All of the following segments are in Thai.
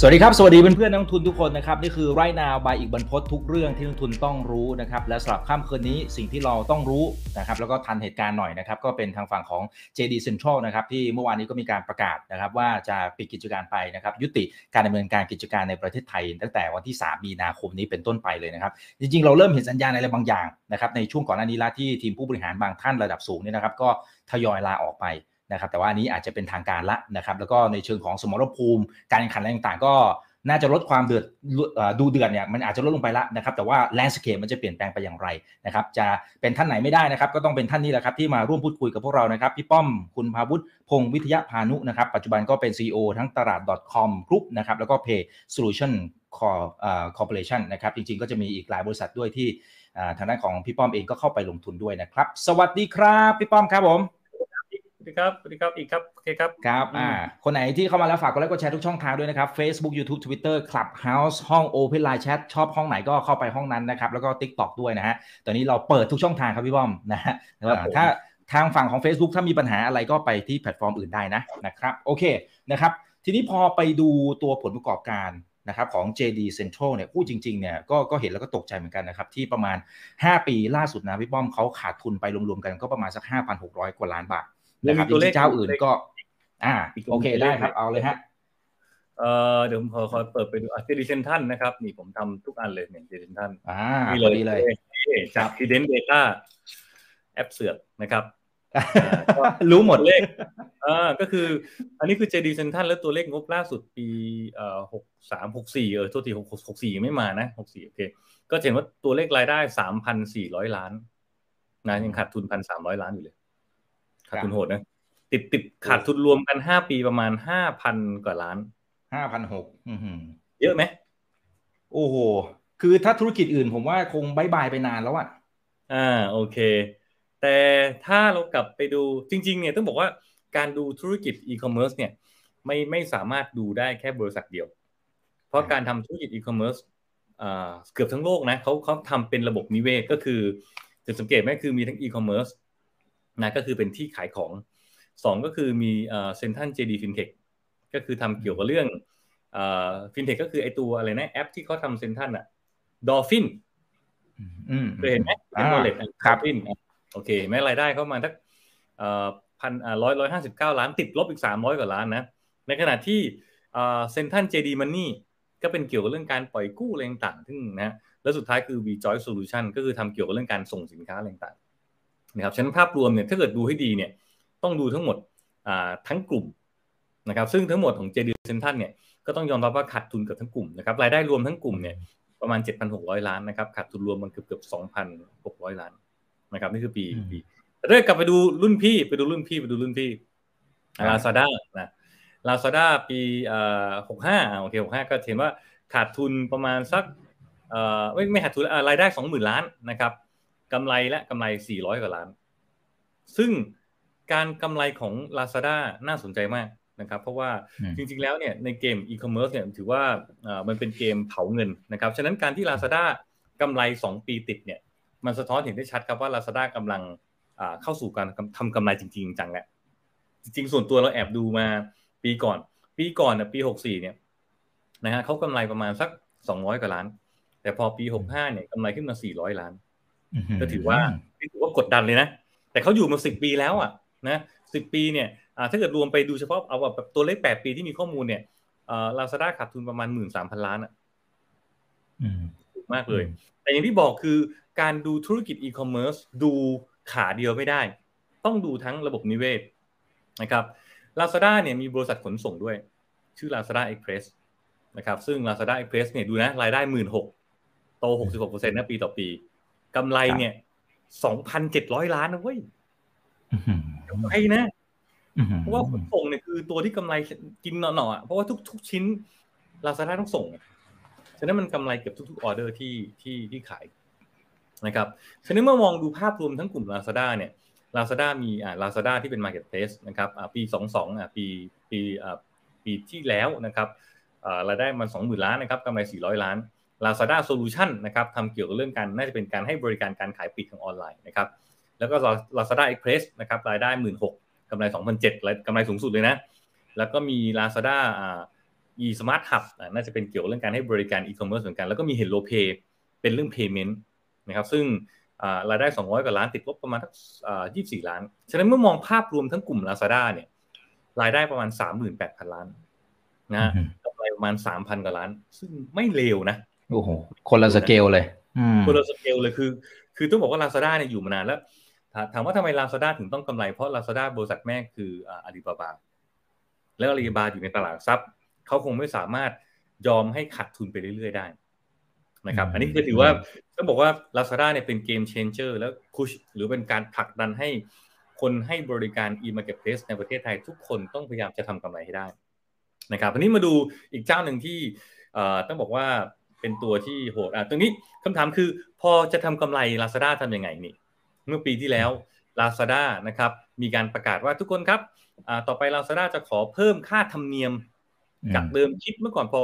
สวัสดีครับ สวัสดีเพื่อนๆนักลงทุนทุกคนนะครับ นี่คือไรนาบายอีกบรรพททุกเรื่องที่นักลงทุนต้องรู้นะครับ และสำหรับค่ำคืนนี้สิ่งที่เราต้องรู้นะครับ แล้วก็ทันเหตุการณ์หน่อยนะครับ ก็เป็นทางฝั่งของ JD Central นะครับ ที่เมื่อวานนี้ก็มีการประกาศนะครับ ว่าจะปิดกิจการไปนะครับ ยุติการดำเนินการกิจการในประเทศไทย ตั้งแต่วันที่ 3 มีนาคมนี้เป็นต้นไปเลยนะครับ จริงๆ เราเริ่มเห็นสัญญาณอะไรบางอย่างนะครับในช่วงก่อนหน้านี้ละที่ทีมผู้บริหารบางท่านระดับสูงเนี่ยนะครับ ก็ทยอยลาออกไป นะครับแต่ว่าอันนี้อาจจะเป็นทางการละนะครับแล้วก็ในเชิงของสมรภูมิ การแข่งขันอะไรต่างๆ ก็น่าจะลดความเดือดดูเดือดเนี่ยมันอาจจะลดลงไปละนะครับแต่ว่าแลนด์สเคปมันจะเปลี่ยนแปลงไปอย่างไรนะครับจะเป็นท่านไหนไม่ได้นะครับก็ต้องเป็นท่านนี้แหละครับที่มาร่วมพูดคุยกับพวกเรานะครับพี่ป้อมคุณพาวุฒิพงศ์วิทยาพานุนะครับปัจจุบันก็เป็น CEO ทั้งตลาด .com group นะครับแล้วก็ Pay Solution Corporation นะครับจริงๆก็จะมีอีกหลายบริษัทด้วยที่ทางด้านของพี่ป้อมเองก็เข้าไปลงทุนด้วยนะครับ สวัสดีครับพี่ป้อมครับผม สวัสดีครับสวัสดีครับอีกครับโอเคครับครับอ่าคนไหนที่เข้ามาแล้วฝากกดไลค์กดแชร์ทุกช่องทางด้วยนะครับ Facebook YouTube Twitter Clubhouse ห้อง Open Line Chat ชอบห้องไหนก็เข้าไปห้องนั้นนะครับแล้วก็ TikTok ด้วยนะฮะตอนนี้เราเปิดทุกช่องทางครับพี่ป้อมนะฮะถ้าทางฝั่งของ Facebook ถ้ามีปัญหาอะไรก็ไปที่แพลตฟอร์มอื่นได้นะนะครับโอเคนะครับทีนี้พอไปดูตัวผลประกอบการนะครับของ JD Central เนี่ยพูดจริงๆเนี่ยก็ก็เห็นแล้วก็ตกใจเหมือนกันนะครับ ที่ประมาณ 5 ปีล่าสุดนะพี่ป้อมเขาขาดทุนไปรวมๆกันก็ประมาณสัก 5,600 กว่าล้านบาท นะครับตัวเลขเจ้าอื่นก็ อ่าโอเคได้ครับ เอาเลยฮะเออเดี๋ยวผมขอขอเปิดไปดูอะ JD Central นะครับ นี่ผมทำทุกอันเลยเนี่ย JD Central อ่านี่เลยเลยจาก Creden Data แอปเสือกนะครับรู้หมดเลขอ่าก็คือ อันนี้คือ JD Central แล้วตัวเลขงบล่าสุดปีเอ่อหกสามหกสี่เออโทษทีหกหกสี่ไม่มานะหกสี่โอเค ก็เห็นว่าตัวเลขรายได้สามพันสี่ร้อยล้านนะยังขาดทุนพันสามร้อยล้านอยู่เลย ขาดทุนโหดนะติดติดขาดทุนรวมกันห้าปีประมาณห้าพันกว่าล้านห้าพันหกเยอะไหมโอ้โห คือถ้าธุรกิจอื่นผมว่าคง bye bye ไปนานแล้วอะอ่าโอเค แต่ถ้าเรากลับไปดูจริง ๆ เนี่ยต้องบอกว่าการดูธุรกิจอีคอมเมิร์ซเนี่ย ไม่ไม่สามารถดูได้แค่บริษัทเดียว เพราะการทำธุรกิจอีคอมเมิร์ซเกือบทั้งโลกนะเขาเขาทำเป็นระบบนิเวศก็คือจะสังเกตไหมคือมีทั้งอีคอมเมิร์ซ นะก็คือเป็นที่ขายของสองก็คือมี Central JD Fintech ก็คือทำเกี่ยวกับเรื่องฟินเทคก็คือไอตัวอะไรนะแอปที่เขาทำเซ็นทรัลอะDolfin เคยเห็นไหมเป็น wallet คาร์ฟินโอเคแม้รายได้เข้ามาสักพันร้อยร้อยห้าสิบเก้าล้านติดลบอีกสามร้อยกว่าล้านนะ ในขณะที่ Central JD Money ก็เป็นเกี่ยวกับเรื่องการปล่อยกู้อะไรต่างๆซึ่งนะแล้วสุดท้ายคือ V Joy Solution ก็คือทำเกี่ยวกับเรื่องการส่งสินค้าอะไรต่าง นะครับฉะนั้นภาพรวมเนี่ยถ้าเกิดดูให้ดีเนี่ยต้องดูทั้งหมดทั้งกลุ่มนะครับซึ่งทั้งหมดของ JD Central เนี่ยก็ต้องยอมรับว่าขาดทุนกับทั้งกลุ่มนะครับรายได้รวมทั้งกลุ่มเนี่ยประมาณ 7,600 ล้านนะครับขาดทุนรวมมันเกือบเกือบ2,600 ล้านนะครับนี่คือปีปีแต่ถ้ากลับไปดูรุ่นพี่ไปดูรุ่นพี่ไปดูรุ่นพี่ลาซาด้านะลาซาด้าปีหกห้าโอเคหกห้าก็เห็นว่าขาดทุนประมาณสักไม่ไม่ขาดทุนรายได้สองหมื่นล้านนะครับ กำไรและกำไร 400 กว่าล้าน ซึ่งการกำไรของ Lazada น่าสนใจมากนะครับ เพราะว่าจริงๆแล้วเนี่ยในเกมอีคอมเมิร์ซเนี่ยถือว่ามันเป็นเกมเผาเงินนะครับ ฉะนั้นการที่ Lazada กำไร 2 ปีติดเนี่ย มันสะท้อนเห็นได้ชัดครับว่า Lazada กำลังเข้าสู่การทำกำไรจริง ๆ จังแหละจริงๆ ส่วนตัวเราแอบดูมาปีก่อน ปีก่อนเนี่ยปี 64 เนี่ยนะฮะเขากำไรประมาณสัก 200 กว่าล้าน แต่พอปี 65 เนี่ยกำไรขึ้นมา 400 ล้าน ก็ถือว่าถือว่ากดดันเลยนะ แต่เขาอยู่มาสิบปีแล้วอะนะสิบปีเนี่ยถ้าเกิดรวมไปดูเฉพาะเอาแบบตัวเลขแปดปีที่มีข้อมูลเนี่ยลาซาด้าขาดทุนประมาณหมื่นสามพันล้านอะถูกมากเลย แต่อย่างที่บอกคือการดูธุรกิจอีคอมเมิร์ซดูขาเดียวไม่ได้ ต้องดูทั้งระบบนิเวศนะครับลาซาด้าเนี่ยมีบริษัทขนส่งด้วย ชื่อ Lazada Express นะครับซึ่ง Lazada Express เนี่ยดูนะรายได้หมื่นหกโตหกสิบหกเปอร์เซ็นต์นะปีต่อปี กำไรเนี่ยสองพันเจ็ดร้อยล้านนะเว้ยกำไรนะเพราะว่าขนส่งเนี่ยคือตัวที่กำไรกินเหนาะๆเพราะว่าทุก ๆ ชิ้นลาซาด้าต้องส่งฉะนั้นมันกำไรเกือบทุกๆออเดอร์ที่ที่ที่ขายนะครับฉะนั้นเมื่อมองดูภาพรวมทั้งกลุ่มลาซาด้าเนี่ยลาซาด้ามีอ่าลาซาด้าที่เป็น marketplace นะครับอ่าปีสองสองอ่าปีปีอ่าปีที่แล้วนะครับอ่ารายได้มันสองหมื่นล้านนะครับกำไรสี่ร้อยล้าน Lazada Solution นะครับทำเกี่ยวกับเรื่องการน่าจะเป็นการให้บริการการขายปลีกทางออนไลน์นะครับแล้วก็ Lazada Express นะครับรายได้หมื่นหกกำไรสองพันเจ็ดกำไรสูงสุดเลยนะ แล้วก็มี Lazada อ่า e smart hub น่าจะเป็นเกี่ยวเรื่องการให้บริการ e-commerce เหมือนกัน แล้วก็มี Hello Pay เป็นเรื่อง payment นะครับซึ่งรายได้ 200 กว่าล้านติดลบประมาณ24ล้าน ฉะนั้นเมื่อมองภาพรวมทั้งกลุ่ม Lazada เนี่ยรายได้ประมาณ 38,000 ล้านนะกำไรประมาณ 3,000 กว่าล้าน ซึ่งไม่เลวนะ โอ้โหคนละสเกลเลยคนละสเกลเลยคือ คือต้องบอกว่า Lazada เนี่ยอยู่มานานแล้ว ถามว่าทำไม Lazada ถึงต้องกำไร เพราะ Lazada บริษัทแม่คืออาลีบาบาแล้วอาลีบาบาอยู่ในตลาดทรัพย์เขาคงไม่สามารถยอมให้ขาดทุนไปเรื่อยๆได้นะครับ อันนี้จะถือว่าต้องบอกว่า Lazada เนี่ยเป็นเกมเชนเจอร์แล้วพุชหรือเป็นการผลักดันให้คนให้บริการ e-marketplace ในประเทศไทยทุกคนต้องพยายามจะทำกำไรให้ได้นะครับอันนี้มาดูอีกเจ้าหนึ่งที่ต้องบอกว่า เป็นตัวที่โหดอะตรงนี้คำถามคือพอจะทำกำไร Lazada ทำยังไงนี่เมื่อปีที่แล้ว Lazada นะครับมีการประกาศว่าทุกคนครับต่อไป Lazada จะขอเพิ่มค่าธรรมเนียม จากเดิมคิดเมื่อก่อนพอ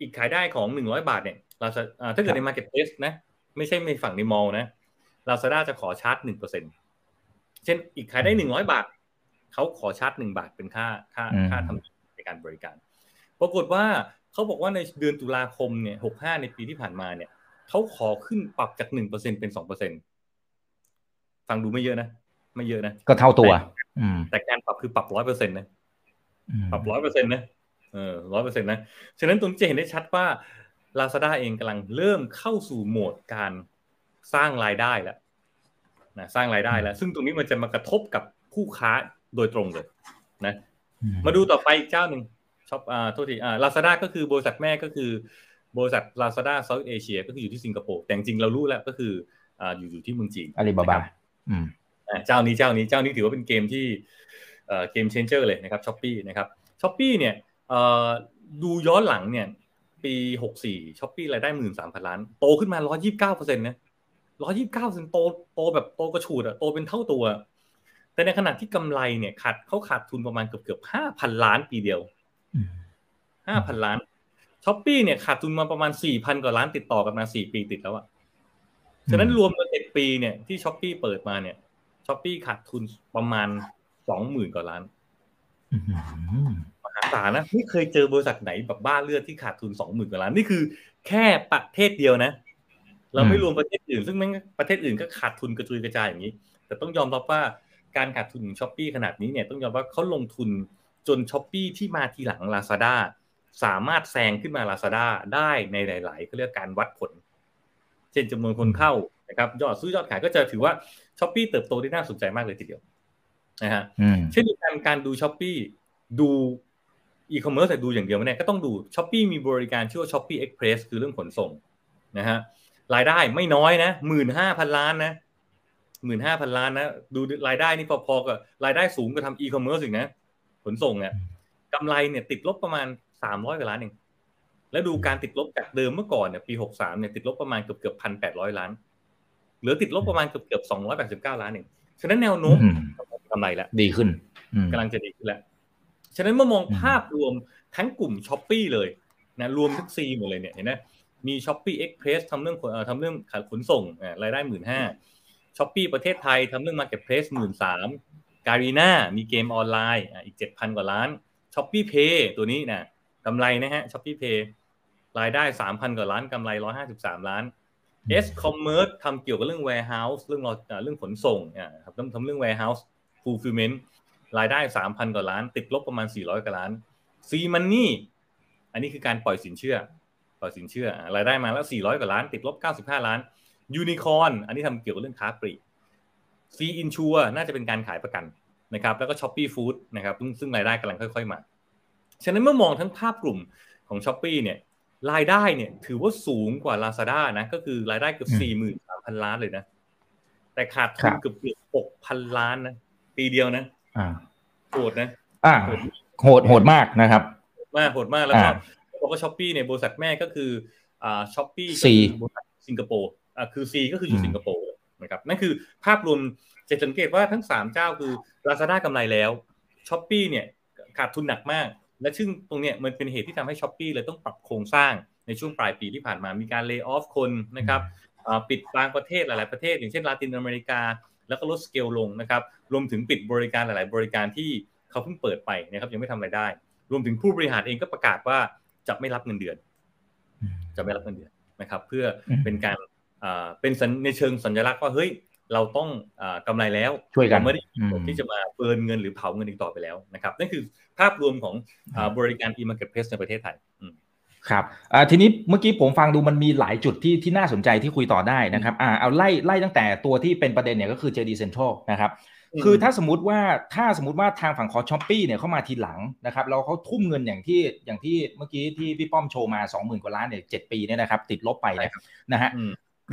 อีกขายได้ของหนึ่งร้อยบาทเนี่ยเราจะถ้าเกิดใน Marketplace นะไม่ใช่ในฝั่งในมอลนะเราซาด้าจะขอชาร์จหนึ่งเปอร์เซ็นเช่นอีกขายได้หนึ่งร้อยบาท เขาขอชาร์จหนึ่งบาทเป็นค่าค่าค่าทำในการบริการ ปรากฏว่า เขาบอกว่าในเดือนตุลาคมเนี่ยหกห้าในปีที่ผ่านมาเนี่ยเขาขอขึ้นปรับจากหนึ่งเปอร์เซ็นเป็นสองเปอร์เซ็นฟังดูไม่เยอะนะไม่เยอะนะก็เท่าตัวแต่การปรับคือปรับร้อยเปอร์เซ็นต์นะปรับร้อยเปอร์เซ็นต์นะเออร้อยเปอร์เซ็นต์นะฉะนั้นตรงนี้จะเห็นได้ชัดว่า Lazada เองกำลังเริ่มเข้าสู่โหมดการสร้างรายได้แล้วนะสร้างรายได้แล้ว ซึ่งตรงนี้มันจะมากระทบกับผู้ค้าโดยตรงเลยนะ มาดูต่อไปอีกเจ้าหนึ่ง ช็อปอ่าโทษทีอ่าลาซาด้าก็คือบริษัทแม่ก็คือบริษัทลาซาด้าเซาท์เอเชียก็คืออยู่ที่สิงคโปร์แต่จริงเรารู้แล้วก็คืออ่าอยู่อยู่ที่เมืองจีนอาลีบาบาอืมอ่าเจ้านี้เจ้านี้เจ้านี้ถือว่าเป็นเกมที่เอ่อ game changer เลยนะครับ Shopee นะครับ Shopee เนี่ยดูย้อนหลังเนี่ยปีหกสี่ Shopee รายได้หมื่นสามพันล้านโตขึ้นมาร้อยยี่บเก้าเปอร์เซ็นต์นะร้อยยี่บเก้าเปอร์เซ็นต์โตโตแบบโตกระฉูดอะโตเป็นเท่าตัว แต่ในขณะที่กำไรเนี่ยขาดเขาขาดทุนประมาณเกือบเกือบห้าพันล้านปีเดียว ห้าพันล้าน Shopee เนี่ยขาดทุนมาประมาณสี่พันกว่าล้านติดต่อกันมาสี่ปีติดแล้วอะฉะนั้นรวมกันเจ็ดปีเนี่ยที่ Shopee เปิดมาเนี่ยShopee ขาดทุนประมาณสองหมื่นกว่าล้านมหาศาลนะไม่เคยเจอบริษัทไหนแบบบ้าเลือดที่ขาดทุนสองหมื่นกว่าล้านนี่คือ แค่ประเทศเดียวนะ เราไม่รวมประเทศอื่น ซึ่งแม่งประเทศอื่นก็ขาดทุนกระจุยกระจายอย่างนี้ แต่ต้องยอมรับว่าการขาดทุนของ Shopee ขนาดนี้เนี่ยต้องยอมว่าเขาลงทุน จน Shopee ที่มาทีหลังลาซาด้าสามารถแซงขึ้นมาลาซาด้าได้ในหลายๆเขาเรียกการวัดผล เช่นจำนวนคนเข้านะครับยอดซื้อยอดขายก็จะถือว่า Shopee เติบโตได้น่าสนใจมากเลยทีเดียวนะฮะเช่นเดียวกันการดู Shopee ดูอีคอมเมิร์ซแต่ดูอย่างเดียวไม่ได้ก็ต้องดู Shopee มีบริการชื่อว่า Shopee Express คือเรื่องขนส่งนะฮะรายได้ไม่น้อยนะหมื่นห้าพันล้านนะหมื่นห้าพันล้านนะดูรายได้นี่พอๆกับรายได้สูงกว่าทำอีคอมเมิร์ซอีกนะ ขนส่งเนี่ยกำไรเนี่ยติดลบประมาณสามร้อยกว่าล้านเองแล้วดูการติดลบจากเดิมเมื่อก่อนเนี่ยปีหกสามเนี่ยติดลบประมาณเกือบเกือบพันแปดร้อยล้านเหลือติดลบประมาณเกือบเกือบสองร้อยแปดสิบเก้าล้านเองฉะนั้นแนวโน้มกำไรแล้วดีขึ้นกำลังจะดีขึ้นแล้วฉะนั้นเมื่อมองภาพรวมทั้งกลุ่ม Shopee เลยนะรวมทั้ง Sea หมดเลยเนี่ยเห็นไหมมี Shopee Express ทำเรื่องทำเรื่องขายขนส่งรายได้หมื่นห้า Shopee ประเทศไทยทำเรื่อง marketplace หมื่นสาม Garena มีเกมออนไลน์อีกเจ็ดพันกว่าล้าน ShopeePay ตัวนี้นะกำไรนะฮะ ShopeePay รายได้สามพันกว่าล้านกำไรร้อยห้าสิบสามล้าน SCommerce ทำเกี่ยวกับเรื่อง warehouse เรื่องเรื่องขนส่งอ่าครับทำเรื่อง warehouse fulfillment รายได้สามพันกว่าล้าน ติดลบประมาณสี่ร้อยกว่าล้าน SeaMoney อันนี้คือการปล่อยสินเชื่อ ปล่อยสินเชื่อรายได้มาแล้วสี่ร้อยกว่าล้าน ติดลบเก้าสิบห้าล้านยูนิคอนอันนี้ทำเกี่ยวกับเรื่องค้าปลีก Sea Insure น่าจะเป็นการขายประกันนะครับแล้วก็ ShopeeFood นะครับซึ่งรายได้กำลังค่อย ๆมา ฉะนั้นเมื่อมองทั้งภาพกลุ่มของ Shopee เนี่ยรายได้เนี่ยถือว่าสูงกว่า Lazada นะก็คือรายได้เกือบสี่หมื่นสามพันล้านเลยนะ แต่ขาดทุนเกือบเกือบหกพันล้านนะปีเดียวนะโหดนะอ่าโหดโหดมากนะครับมากโหดมากแล้วก็บอกว่า Shopee เนี่ยบริษัทแม่ก็คืออ่า Shopee Sea สิงคโปร์อ่าคือ Sea ก็คืออยู่สิงคโปร์ นะครับนั่นคือภาพรวมจะสังเกตว่าทั้งสามเจ้าคือลาซาด้ากำไรแล้ว Shopee เนี่ยขาดทุนหนักมาก และซึ่งตรงเนี้ยมันเป็นเหตุที่ทำให้ Shopee เลยต้องปรับโครงสร้างในช่วงปลายปีที่ผ่านมามีการ lay off คนนะครับปิดบางประเทศหลาย ๆ ประเทศ อย่างเช่นลาตินอเมริกาแล้วก็ลดสเกลลงนะครับรวมถึงปิดบริการหลาย ๆ บริการที่เขาเพิ่งเปิดไปนะครับยังไม่ทำไรายได้ รวมถึงผู้บริหารเองก็ประกาศว่าจะไม่รับเงินเดือน จะไม่รับเงินเดือนนะครับ เพื่อเป็นการ เป็นในเชิงสัญลักษณ์ว่าเฮ้ยเราต้องอกำไรแล้วช่วยกันไม่ได้ที่จะมาเบิร์นเงินหรือเผาเงินอีกต่อไปแล้วนะครับนั่นคือภาพรวมของบริการ e-marketplace ในประเทศไทยครับทีนี้เมื่อกี้ผมฟังดูมันมีหลายจุดที่ที่น่าสนใจที่คุยต่อได้นะครับอ่าเอาไล่ไล่ตั้งแต่ตัวที่เป็นประเด็นเนี่ยก็คือ JD Central นะครับคือถ้าสมมติว่าถ้าสมมติว่าทางฝั่งของ Shopee เนี่ยเข้ามาทีหลังนะครับแล้วเขาทุ่มเงินอย่างที่อย่างที่เมื่อกี้ที่พี่ป้อมโชว์มา 20,000 กว่าล้านเนี่ยเจ็ดปีเนี่ยนะครับติดลบไปนะฮะ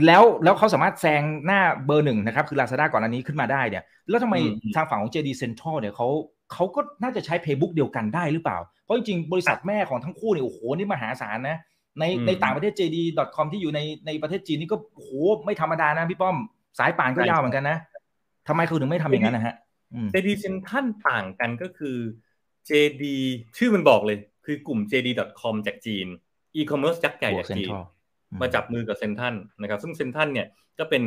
แล้วแล้วเขาสามารถแซงหน้าเบอร์หนึ่งนะครับ คือ Lazada ก่อนอันนี้ขึ้นมาได้เนี่ย แล้วทำไมทางฝั่งของ JD Central เนี่ยเขาเขาก็น่าจะใช้ playbook เดียวกันได้หรือเปล่า เพราะจริงๆ บริษัทแม่ของทั้งคู่เนี่ยโอ้โห นี่มหาศาลนะ ในในต่างประเทศ JD.com ที่อยู่ในในประเทศจีนนี่ก็โหไม่ธรรมดานะพี่ป้อม สายป่านก็ยาวเหมือนกันนะทำไมคือถึงไม่ทำอย่างนั้นนะฮะ JD เซนทันต่างกันก็คือ JD ชื่อมันบอกเลย คือกลุ่ม JD.com จากจีน e-commerce ยักษ์ใหญ่จากจีน มาจับมือกับเซนทันนะครับซึ่งเซนทันเนี่ยก็เป็น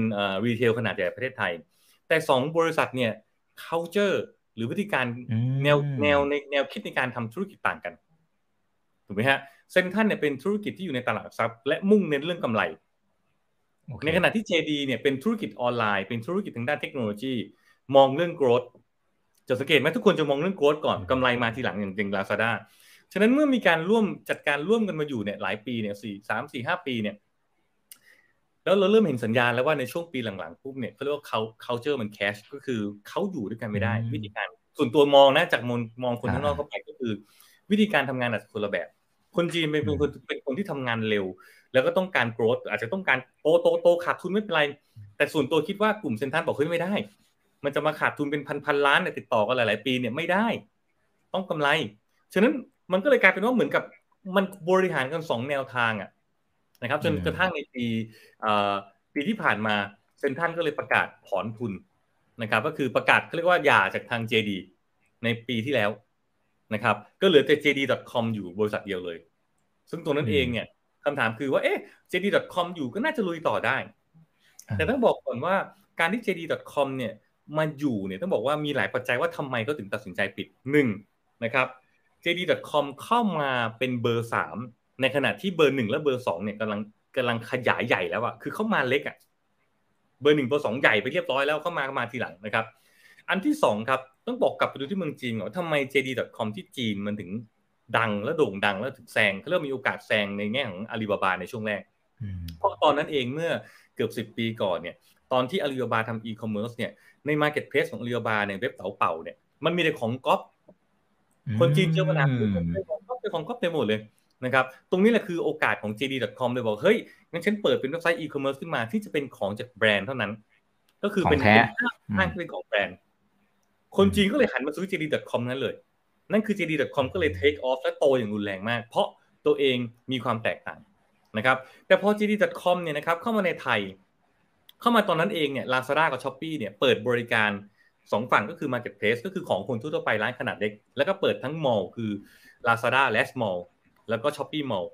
retail ขนาดใหญ่ประเทศไทย แต่สองบริษัทเนี่ย culture หรือวิธีการแนวแนวในแนวคิดในการทำธุรกิจต่างกันถูกไหมฮะเซนทันเนี่ยเป็นธุรกิจที่อยู่ในตลาดทรัพย์ และมุ่งเน้นเรื่องกำไรในขณะที่ JD เนี่ยเป็นธุรกิจออนไลน์ เป็นธุรกิจทางด้านเทคโนโลยี มองเรื่อง growth จะสังเกตไหมทุกคนจะมองเรื่อง growth ก่อนกำไรมาทีหลังอย่างจริงลาซาด้า ฉะนั้นเมื่อมีการร่วมจัดการร่วมกันมาอยู่เนี่ยหลายปีเนี่ยสี่สามสี่ห้าปีเนี่ยแล้วเราเริ่มเห็นสัญญาณแล้วว่าในช่วงปีหลังๆปุ๊บเนี่ยเขาเรียกว่าเขา culture มัน cash ก็คือเขาอยู่ด้วยกันไม่ได้วิธีการส่วนตัวมองนะจากมองมองคนข้างนอกเข้าไปก็คือ วิธีการทำงานอาจจะคนละแบบ คนจีนเป็นคนเป็นคนที่ทำงานเร็ว แล้วก็ต้องการโกรธอาจจะต้องการโตโตโตขาดทุนไม่เป็นไร แต่ส่วนตัวคิดว่ากลุ่มเซนทันบอกเฮ้ยไม่ได้ มันจะมาขาดทุนเป็นพันพันล้านเนี่ยติดต่อกันหลายๆ ปีเนี่ยไม่ได้ ต้องกำไร ฉะนั้น มันก็เลยกลายเป็นว่าเหมือนกับมันบริหารกันสองแนวทางอะนะครับ จนกระทั่งในปีปีที่ผ่านมาเซนทันก็เลยประกาศถอนทุนนะครับ ก็คือประกาศเขาเรียกว่าหย่าจากทาง JD ในปีที่แล้วนะครับ ก็เหลือแต่ JD.com อยู่บริษัทเดียวเลย ซึ่งตัวนั้นเองเนี่ยคำถามคือว่าเอ๊ะ JD.com อยู่ก็น่าจะลุยต่อได้ แต่ต้องบอกก่อนว่าการที่ JD.com เนี่ยมาอยู่เนี่ยต้องบอกว่ามีหลายปัจจัยว่าทำไมก็ถึงตัดสินใจปิดหนึ่งนะครับ JD.com เข้ามาเป็นเบอร์สามในขณะที่เบอร์หนึ่งและเบอร์สองเนี่ยกำลังกำลังขยายใหญ่แล้วอะคือเข้ามาเล็กอะเบอร์หนึ่งเบอร์สองใหญ่ไปเรียบร้อยแล้วเข้ามามาทีหลังนะครับ อันที่สองครับต้องบอกกลับไปดูที่เมืองจีนก่อนทำไม JD.com ที่จีนมันถึงดังและโด่งดังแล้วถึงแซงเขาเริ่มมีโอกาสแซงในแง่ของอาลีบาบาในช่วงแรก เพราะตอนนั้นเองเมื่อเกือบสิบปีก่อนเนี่ย ตอนที่อาลีบาบาทำอีคอมเมิร์ซเนี่ยใน marketplace ของอาลีบาบาในเว็บ Taobao เนี่ยมันมีแต่ของก๊อป คนจีนเจอปัญหาคือของก๊อปเป็นของก๊อปเต็มหมดเลยนะครับ ตรงนี้แหละคือโอกาสของ JD.com เลยบอก เฮ้ย งั้นฉันเปิดเป็นเว็บไซต์อีคอมเมิร์ซขึ้นมาที่จะเป็นของจากแบรนด์เท่านั้น ก็คือเป็นห้างที่เป็นของแบรนด์ คนจีนก็เลยหันมาซื้อ JD.com นั้นเลย นั่นคือ JD.com ก็เลย take off และโตอย่างรุนแรงมาก เพราะตัวเองมีความแตกต่างนะครับ แต่พอ JD.com เนี่ยนะครับเข้ามาในไทย เข้ามาตอนนั้นเองเนี่ย Lazada กับ Shopee เนี่ยเปิดบริการ สองฝั่งก็คือ Marketplace ก็คือของคนทั่วไปร้านขนาดเล็ก แล้วก็เปิดทั้ง Mall คือ LazMall แล้วก็ Shopee Mall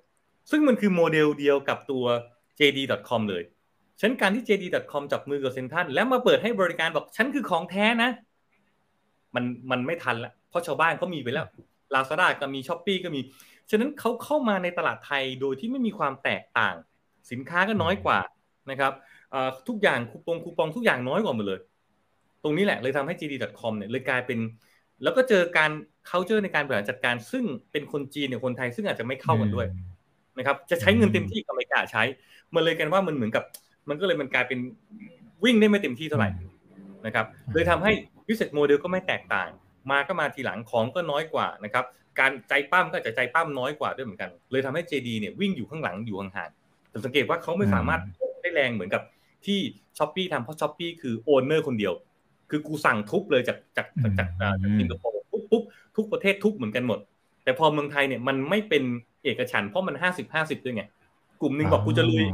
ซึ่งมันคือโมเดลเดียวกับตัว JD.com เลยฉะนั้นการที่ JD.com จับมือกับเซนทันแล้วมาเปิดให้บริการบอกฉันคือของแท้นะ มันมันไม่ทันละเพราะชาวบ้านเขามีไปแล้วลาซาด้าก็มี Shopee ก็มี ฉะนั้นเขาเข้ามาในตลาดไทยโดยที่ไม่มีความแตกต่าง สินค้าก็น้อยกว่านะครับทุกอย่างคูปองคูปองทุกอย่างน้อยกว่าหมดเลย ตรงนี้แหละเลยทำให้ JD.com เนี่ยเลยกลายเป็น แล้วก็เจอการ culture ในการบริหารจัดการ ซึ่งเป็นคนจีนเนี่ยคนไทยซึ่งอาจจะไม่เข้ากันด้วยนะครับ จะใช้เงินเต็มที่ก็ไม่กล้าใช้ มันเลยกันว่ามันเหมือนกับ มันก็เลยมันกลายเป็นวิ่งได้ไม่เต็มที่เท่าไหร่นะครับ เลยทำให้วิสัยโมเดลก็ไม่แตกต่าง มาก็มาทีหลังของก็น้อยกว่านะครับ การใจปั้มก็จะใจปั้มน้อยกว่าด้วยเหมือนกัน เลยทำให้ JD เนี่ยวิ่งอยู่ข้างหลังอยู่ห่างๆแต่สังเกตว่าเขาไม่สามารถได้แรงเหมือนกับที่ Shopee ทำเพราะ Shopee คือ owner คนเดียว คือกูสั่งทุบเลยจากจากจากจากสิงคโปร์ปุ๊บปุ๊บทุกประเทศทุบเหมือนกันหมด แต่พอเมืองไทยเนี่ยมันไม่เป็นเอกฉันท์เพราะมันห้าสิบห้าสิบด้วยไงกลุ่มหนึ่งบอกกูจะลุย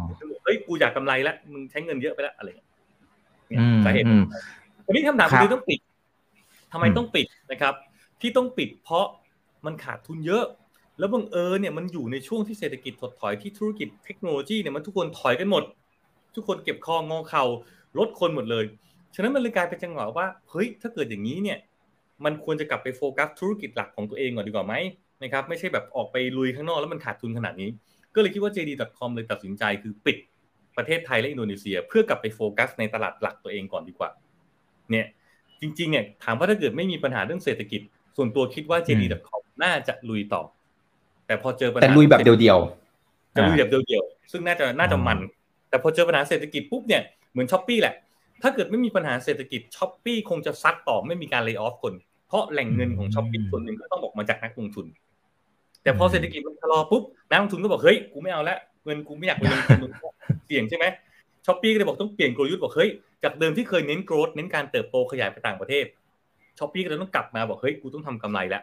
เฮ้ยกูอยากกำไรแล้วมึงใช้เงินเยอะไปแล้วอะไรเนี่ยสาเหตุวันนี้คำถามคือต้องปิดทำไมต้องปิดนะครับ ที่ต้องปิดเพราะมันขาดทุนเยอะ แล้วบังเอิญเนี่ยมันอยู่ในช่วงที่เศรษฐกิจถดถอยที่ธุรกิจเทคโนโลยีเนี่ยมันทุกคนถอยกันหมด ทุกคนเก็บคองอเข่าลดคนหมดเลย ฉะนั้นมันเลยกลายเป็นจังหวะว่าเฮ้ยถ้าเกิดอย่างนี้เนี่ยมันควรจะกลับไปโฟกัสธุรกิจหลักของตัวเองก่อนดีกว่าไหมนะครับไม่ใช่แบบออกไปลุยข้างนอกแล้วมันขาดทุนขนาดนี้ ก็เลยคิดว่า JD.com เลยตัดสินใจคือปิดประเทศไทยและอินโดนีเซีย เพื่อกลับไปโฟกัสในตลาดหลักตัวเองก่อนดีกว่าเนี่ยจริงๆเนี่ยถามว่าถ้าเกิดไม่มีปัญหาเรื่องเศรษฐกิจ ส่วนตัวคิดว่า JD.com น่าจะลุยต่อ แต่พอเจอปัญหาแต่ลุยแบบเดียวๆจะลุยแบบเดียวๆซึ่งน่าจะน่าจะมัน แต่พอเจอปัญหาเศรษฐกิจปุ๊บเนี่ยเหมือน Shopee แหละ ถ้าเกิดไม่มีปัญหาเศรษฐกิจ Shopee คงจะซัดต่อไม่มีการ layoff คน เพราะแหล่งเงินของ Shopee ส่วนหนึ่งก็ต้องบอกมาจากนักลงทุน แต่พอเศรษฐกิจมันชะลอปุ๊บนักลงทุนก็บอกเฮ้ยกูไม่เอาละเงินกูไม่อยากไปลงทุนเสี่ยงใช่ไหม Shopee ก็เลยบอกต้องเปลี่ยนกลยุทธ์บอกเฮ้ยจากเดิมที่เคยเน้น growth เน้นการเติบโตขยายไปต่างประเทศ Shopee ก็เลยต้องกลับมาบอกเฮ้ยกูต้องทำกำไรแล้ว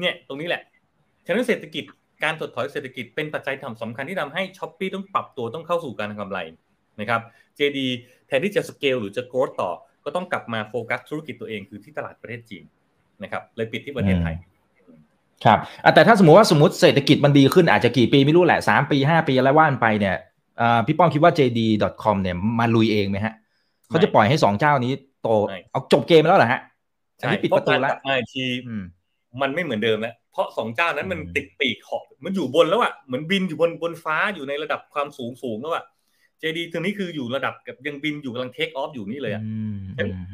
เนี่ยตรงนี้แหละฉะนั้นเศรษฐกิจการถดถอยเศรษฐกิจเป็นปัจจัยสำคัญที่ทำให้ Shopee ต้องปรับตัวต้องเข้าสู่การทำกำไร นะครับ JD แทนที่จะสเกลหรือจะ grow ต่อ ก็ต้องกลับมาโฟกัสธุรกิจตัวเองคือที่ตลาดประเทศจีนนะครับเลยปิดที่ประเทศไทยครับแต่ถ้าสมมติว่าสมมติเศรษฐกิจมันดีขึ้นอาจจะกี่ปีไม่รู้แหละสามปีห้าปีอะไรว่ากันไปเนี่ยพี่ป้อมคิดว่า JD.com เนี่ยมาลุยเองไหมฮะเขาจะปล่อยให้สองเจ้านี้โตเอาจบเกมแล้วเหรอฮะใช่ปิดประตูแล้วมาทีมันไม่เหมือนเดิมแล้วเพราะสองเจ้านั้นมันติดปีกขอบมันอยู่บนแล้วอะเหมือนบินอยู่บนบนฟ้าอยู่ในระดับความสูงสูงแล้วอะ เจดีตรงนี้คืออยู่ระดับกับยังบินอยู่กำลังเทคออฟอยู่นี่เลยอะ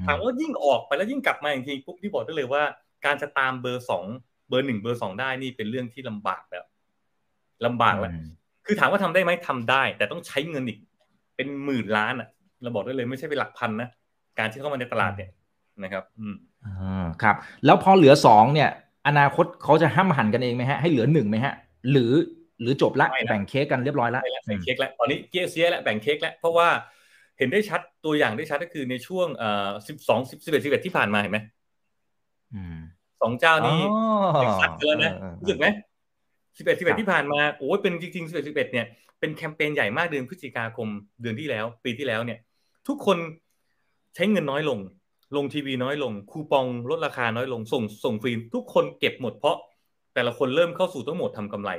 ถามว่ายิ่งออกไปแล้วยิ่งกลับมาอีกทีปุ๊บที่บอกได้เลยว่า การจะตามเบอร์สองเบอร์หนึ่งเบอร์สองได้นี่เป็นเรื่องที่ลำบากแล้วลำบากแล้วคือถามว่าทำได้ไหมทำได้ แต่ต้องใช้เงินอีก เป็นหมื่นล้านอะเราบอกได้เลยไม่ใช่เป็นหลักพันนะการที่เข้ามาในตลาดเนี่ยนะครับ อืมอ่าครับ แล้วพอเหลือสองเนี่ย อนาคตเขาจะห้ามหันกันเองไหมฮะให้เหลือหนึ่งไหมฮะ หรือ หรือจบละแบ่งเค้กกันเรียบร้อยแล้วแบ่งเค้กแล้วตอนนี้เกียร์เสียแล้วแบ่งเค้กแล้วเพราะว่าเห็นได้ชัดตัวอย่างได้ชัดก็คือในช่วงเอ่อสิบสองสิบสิบเอ็ดสิบเอ็ดที่ผ่านมาเห็นไหมสองเจ้านี้ซัดกันแล้วนะรู้สึกไหมสิบเอ็ดสิบเอ็ดที่ผ่านมาโอ้ยเป็นจริงๆสิบเอ็ดสิบเอ็ดเนี่ยเป็นแคมเปญใหญ่มากเดือนพฤศจิกาคมเดือนที่แล้ว ปีที่แล้วเนี่ย ทุกคนใช้เงินน้อยลง ลงทีวีน้อยลง คูปองลดราคาน้อยลงส่งส่งฟรีทุกคนเก็บหมดเพราะ แต่ละคนเริ่มเข้าสู่ต้องหมดทำกำไร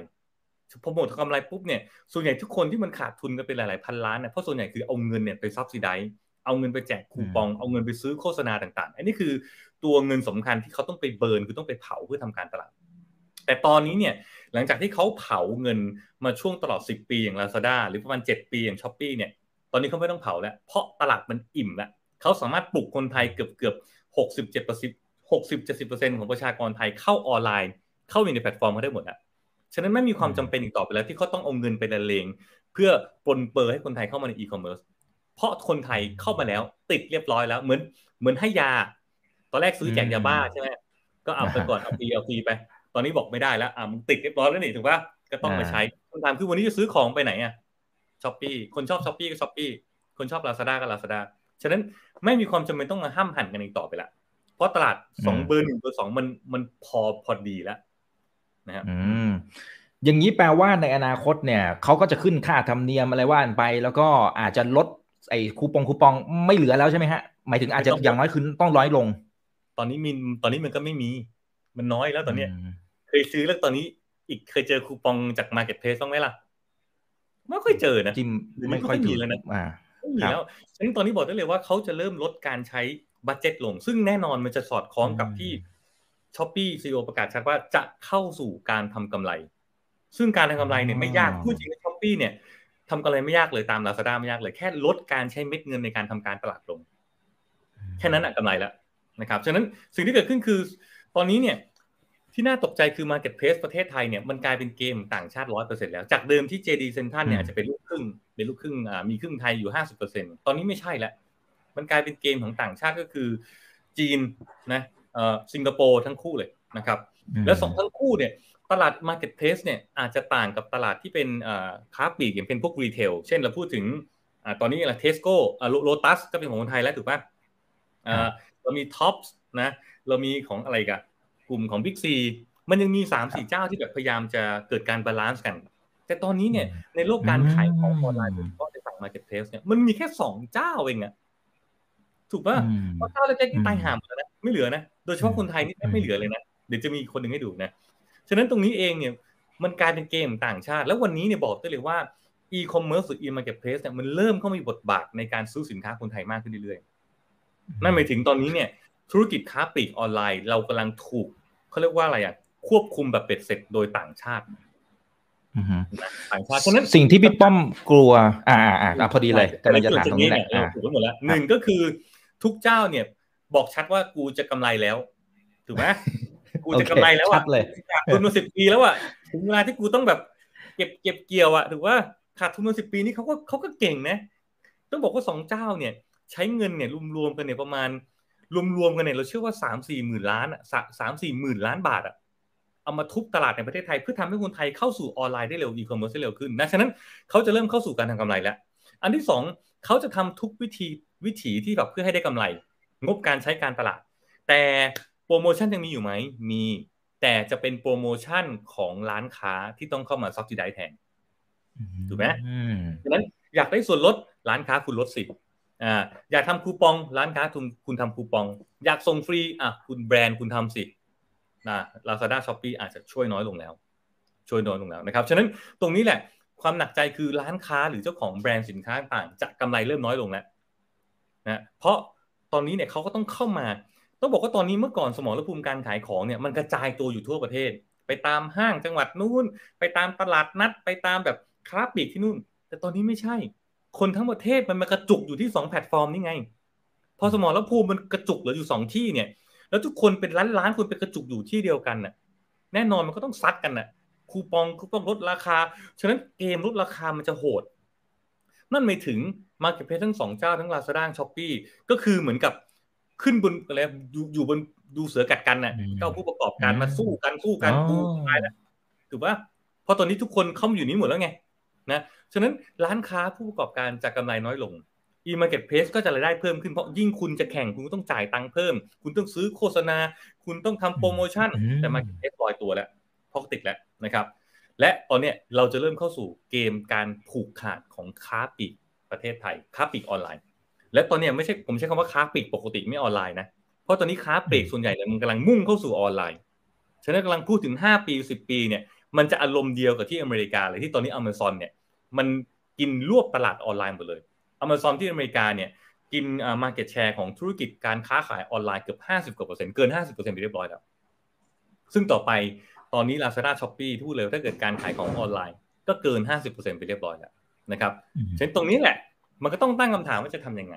พอหมดทำกำไรปุ๊บเนี่ยส่วนใหญ่ทุกคนที่มันขาดทุนกันเป็นหลายๆพันล้านเนี่ยเพราะส่วนใหญ่คือเอาเงินเนี่ยไปซับซิไดเอาเงินไปแจกคูปอง เอาเงินไปซื้อโฆษณาต่างๆ อันนี้คือตัวเงินสำคัญที่เขาต้องไป burn คือต้องไปเผาเพื่อทำการตลาด แต่ตอนนี้เนี่ยหลังจากที่เขาเผาเงินมาช่วงตลอด 10 ปีอย่าง Lazada หรือประมาณ 7 ปีอย่าง Shopee เนี่ยตอนนี้เขาไม่ต้องเผาแล้ว เพราะตลาดมันอิ่มแล้วเขาสามารถปลุกคนไทยเกือบเกือบหกสิบเจ็ดเปอร์เซ็นต์หกสิบเจ็ดสิบเปอร์เซ็นต์ของประชากรไทยเข้าออนไลน์ เข้าอยู่ในแพลตฟอร์มเขาได้หมดแล้ว ฉะนั้นไม่มีความจำเป็นอีกต่อไปแล้ว ที่เขาต้องเอาเงินไปละเลงเพื่อปรนเปรอให้คนไทยเข้ามาในอีคอมเมิร์ซเพราะคนไทยเข้ามาแล้ว ติดเรียบร้อยแล้วเหมือนเหมือนให้ยา ตอนแรกซื้อแจกยาบ้าใช่ไหมก็เอาไปก่อนเอาฟรีเอาฟรีไป ตอนนี้บอกไม่ได้แล้วอ่ามึงติดเรียบร้อยแล้วนี่ถูกปะก็ต้องมาใช้คำถามคือวันนี้จะซื้อของไปไหนอะ Shopee คนชอบ Shopee ก็ Shopee คนชอบลาซาด้าก็ลาซาด้าฉะนั้นไม่มีความจำเป็นต้องมาห้ำหั่นกันอีกต่อไปละเพราะตลาดสองเบอร์หนึ่งเบอร์สองมันมันพอพอดีแล้ว นะครับอย่างนี้แปลว่าในอนาคตเนี่ยเขาก็จะขึ้นค่าธรรมเนียมอะไรว่ากันไป แล้วก็อาจจะลดไอ้คูปองคูปองไม่เหลือแล้วใช่ไหมฮะหมายถึงอาจจะอย่างน้อยคือต้องร้อยลง ตอนนี้มินตอนนี้มันก็ไม่มี มันน้อยแล้วตอนเนี้ย เคยซื้อแล้วตอนนี้ อีกเคยเจอคูปองจากมาร์เก็ตเพลสบ้างไหมล่ะไม่ค่อยเจอนะจิมไม่ค่อยมีแล้วนะไม่มีแล้วฉะนั้นตอนนี้บอกได้เลยว่าเขาจะเริ่มลดการใช้บัตเจ็ตลง ซึ่งแน่นอนมันจะสอดคล้องกับที่ ช้อปปี้ซีโอประกาศชัดว่าจะเข้าสู่การทำกำไร ซึ่งการทำกำไรเนี่ยไม่ยากพูดจริงในช้อปปี้เนี่ยทำกำไรไม่ยากเลยตามลาซาด้าไม่ยากเลยแค่ลดการใช้เม็ดเงินในการทำการตลาดลง แค่นั้นอะกำไรแล้วนะครับฉะนั้นสิ่งที่เกิดขึ้นคือ ตอนนี้เนี่ยที่น่าตกใจคือ Marketplace ประเทศไทยเนี่ยมันกลายเป็นเกมต่างชาติร้อยเปอร์เซ็นแล้ว จากเดิมที่ JD Central เนี่ยจะเป็นลูกครึ่งเป็นลูกครึ่งอ่ามีครึ่งไทยอยู่ห้าสิบเปอร์เซ็นตอนนี้ไม่ใช่แล้วมันกลายเป็นเกมของต่างชาติก็คือจีนนะเอ่อ สิงคโปร์ทั้งคู่เลยนะครับแล้วสองทั้งคู่เนี่ยตลาด Marketplace เนี่ยอาจจะต่างกับตลาดที่เป็นค้าปลีกอย่างเป็นพวก retail เช่นเราพูดถึงตอนนี้อะไร Tesco Lotus ก็เป็นของคนไทยแล้วถูกปะเรามี Tops นะเรามีของอะไรกันกลุ่มของ Big C มันยังมีสามสี่เจ้าที่แบบพยายามจะเกิดการ balance กัน แต่ตอนนี้เนี่ยในโลกการขายของออนไลน์โดยเฉพาะในฝั่ง marketplace เนี่ยมันมีแค่สองเจ้าเองอะ ถูกป่ะเพราะเจ้าเล็กๆที่ตายห่าหมดแล้วนะไม่เหลือนะโดยเฉพาะคนไทยนี่ไม่เหลือเลยนะเดี๋ยวจะมีคนหนึ่งให้ดูนะฉะนั้นตรงนี้เองเนี่ยมันกลายเป็นเกมต่างชาติ แล้ววันนี้เนี่ยบอกได้เลยว่าอีคอมเมิร์ซหรือ e-marketplace เนี่ยมันเริ่มเข้ามีบทบาทในการซื้อสินค้าคนไทยมากขึ้นเรื่อยนั่นหมายถึงตอนนี้เนี่ยธุรกิจค้าปลีกออนไลน์ เรากำลังถูกเขาเรียกว่าอะไรอะควบคุมแบบเบ็ดเสร็จโดยต่างชาติต่างชาติฉะนั้นสิ่งที่พี่ป้อมกลัว อ่าอ่าพอดีเลยกำลังจะถามตรงนี้แหละถูกหมดแล้วหนึ่งก็คือ ทุกเจ้าเนี่ย บอกชัดว่ากูจะกำไรแล้วถูกไหมกูจะกำไรแล้วอะขาดทุนมาสิบปีแล้วอะถึงเวลาที่กูต้องแบบ เก็บเก็บเกี่ยวอะถือว่าขาดทุนมาสิบปีนี่เขาก็เขาก็เก่งนะ ต้องบอกว่าสองเจ้าเนี่ย ใช้เงินเนี่ยรวมๆกันเนี่ยประมาณ รวมๆกันเนี่ยเราเชื่อว่าสามสี่หมื่นล้านอะสามสี่หมื่นล้านบาทอะเอามาทุบตลาดในประเทศไทยเพื่อทำให้คนไทยเข้าสู่ออนไลน์ได้เร็วอีคอมเมิร์ซได้เร็วขึ้นนะฉะนั้นเขาจะเริ่มเข้าสู่การทำกำไรแล้ว อันที่สองเขาจะทำทุกวิธี วิถีที่แบบเพื่อให้ได้กำไร งบการใช้การตลาด แต่โปรโมชั่นยังมีอยู่ไหมมี แต่จะเป็นโปรโมชั่นของร้านค้าที่ต้องเข้ามา subsidize แทนถูกไหมดังนั้นอยากได้ส่วนลดร้านค้าคุณลดสิอ่าอยากทำคูปองร้านค้าคุณคุณทำคูปอง อยากส่งฟรีอะคุณแบรนด์คุณทำสินะ Lazada Shopee อาจจะช่วยน้อยลงแล้ว ช่วยน้อยลงแล้วนะครับฉะนั้นตรงนี้แหละความหนักใจคือร้านค้าหรือเจ้าของแบรนด์สินค้าต่างจะกำไรเริ่มน้อยลงแล้ว นะเพราะตอนนี้เนี่ยเขาก็ต้องเข้ามา ต้องบอกว่าตอนนี้เมื่อก่อนสมรภูมิการขายของเนี่ยมันกระจายตัวอยู่ทั่วประเทศ ไปตามห้างจังหวัดนู้นไปตามตลาดนัด ไปตามแบบคราฟบิกที่นู่น แต่ตอนนี้ไม่ใช่ คนทั้งประเทศมันมากระจุกอยู่ที่สองแพลตฟอร์มนี่ไง พอสมรภูมิมันกระจุกเหลืออยู่สองที่เนี่ย แล้วทุกคนเป็นล้านล้านคนเป็นกระจุกอยู่ที่เดียวกันน่ะ แน่นอนมันก็ต้องซัดกันน่ะ คูปองคูปองลดราคา ฉะนั้นเกมลดราคามันจะโหด นั่นหมายถึง marketplace ทั้งสองเจ้าทั้ง Lazada Shopee ก็คือเหมือนกับขึ้นบนอะไรอยู่อยู่บนดูเสือกัดกันน่ะเจ้าผู้ประกอบการมาสู้กันสู้กันกูตายแล้วถูกปะเพราะตอนนี้ทุกคนเข้ามาอยู่นี้หมดแล้วไงนะฉะนั้นร้านค้าผู้ประกอบการจะกำไรน้อยลง e-marketplace ก็จะรายได้เพิ่มขึ้นเพราะยิ่งคุณจะแข่งคุณก็ต้องจ่ายตังค์เพิ่ม คุณต้องซื้อโฆษณา คุณต้องทำโปรโมชั่น แต่ marketplace ลอยตัวแล้วพอกติดแล้วนะครับ และตอนนี้เราจะเริ่มเข้าสู่เกมการผูกขาดของค้าปลีกประเทศไทยค้าปลีกออนไลน์ และตอนนี้ไม่ใช่ผมใช้คำว่าค้าปลีกปกติไม่ออนไลน์นะเพราะตอนนี้ค้าปลีกส่วนใหญ่เนี่ยมันกำลังมุ่งเข้าสู่ออนไลน์ฉะนั้นกำลังพูดถึง 5 ปี 10 ปีเนี่ยมันจะอารมณ์เดียวกับที่อเมริกาเลยที่ตอนนี้อเมซอนเนี่ยมันกินรวบตลาดออนไลน์หมดเลยอเมซอนที่อเมริกาเนี่ยกินอ่า market share ของธุรกิจการค้าขายออนไลน์เกือบห้าสิบกว่าเปอร์เซ็นต์เกินห้าสิบเปอร์เซ็นต์ไปเรียบร้อยแล้วซึ่งต่อไป ตอนนี้ Lazada s h o p e e พูดเลยถ้าเกิดการขายของออนไลน์ ก็เกินห้าสิบเปอร์เซ็นต์ไปเรียบร้อยแล้วนะครับฉะนั้นตรงนี้แหละ มันก็ต้องตั้งคำถามว่าจะทำยังไง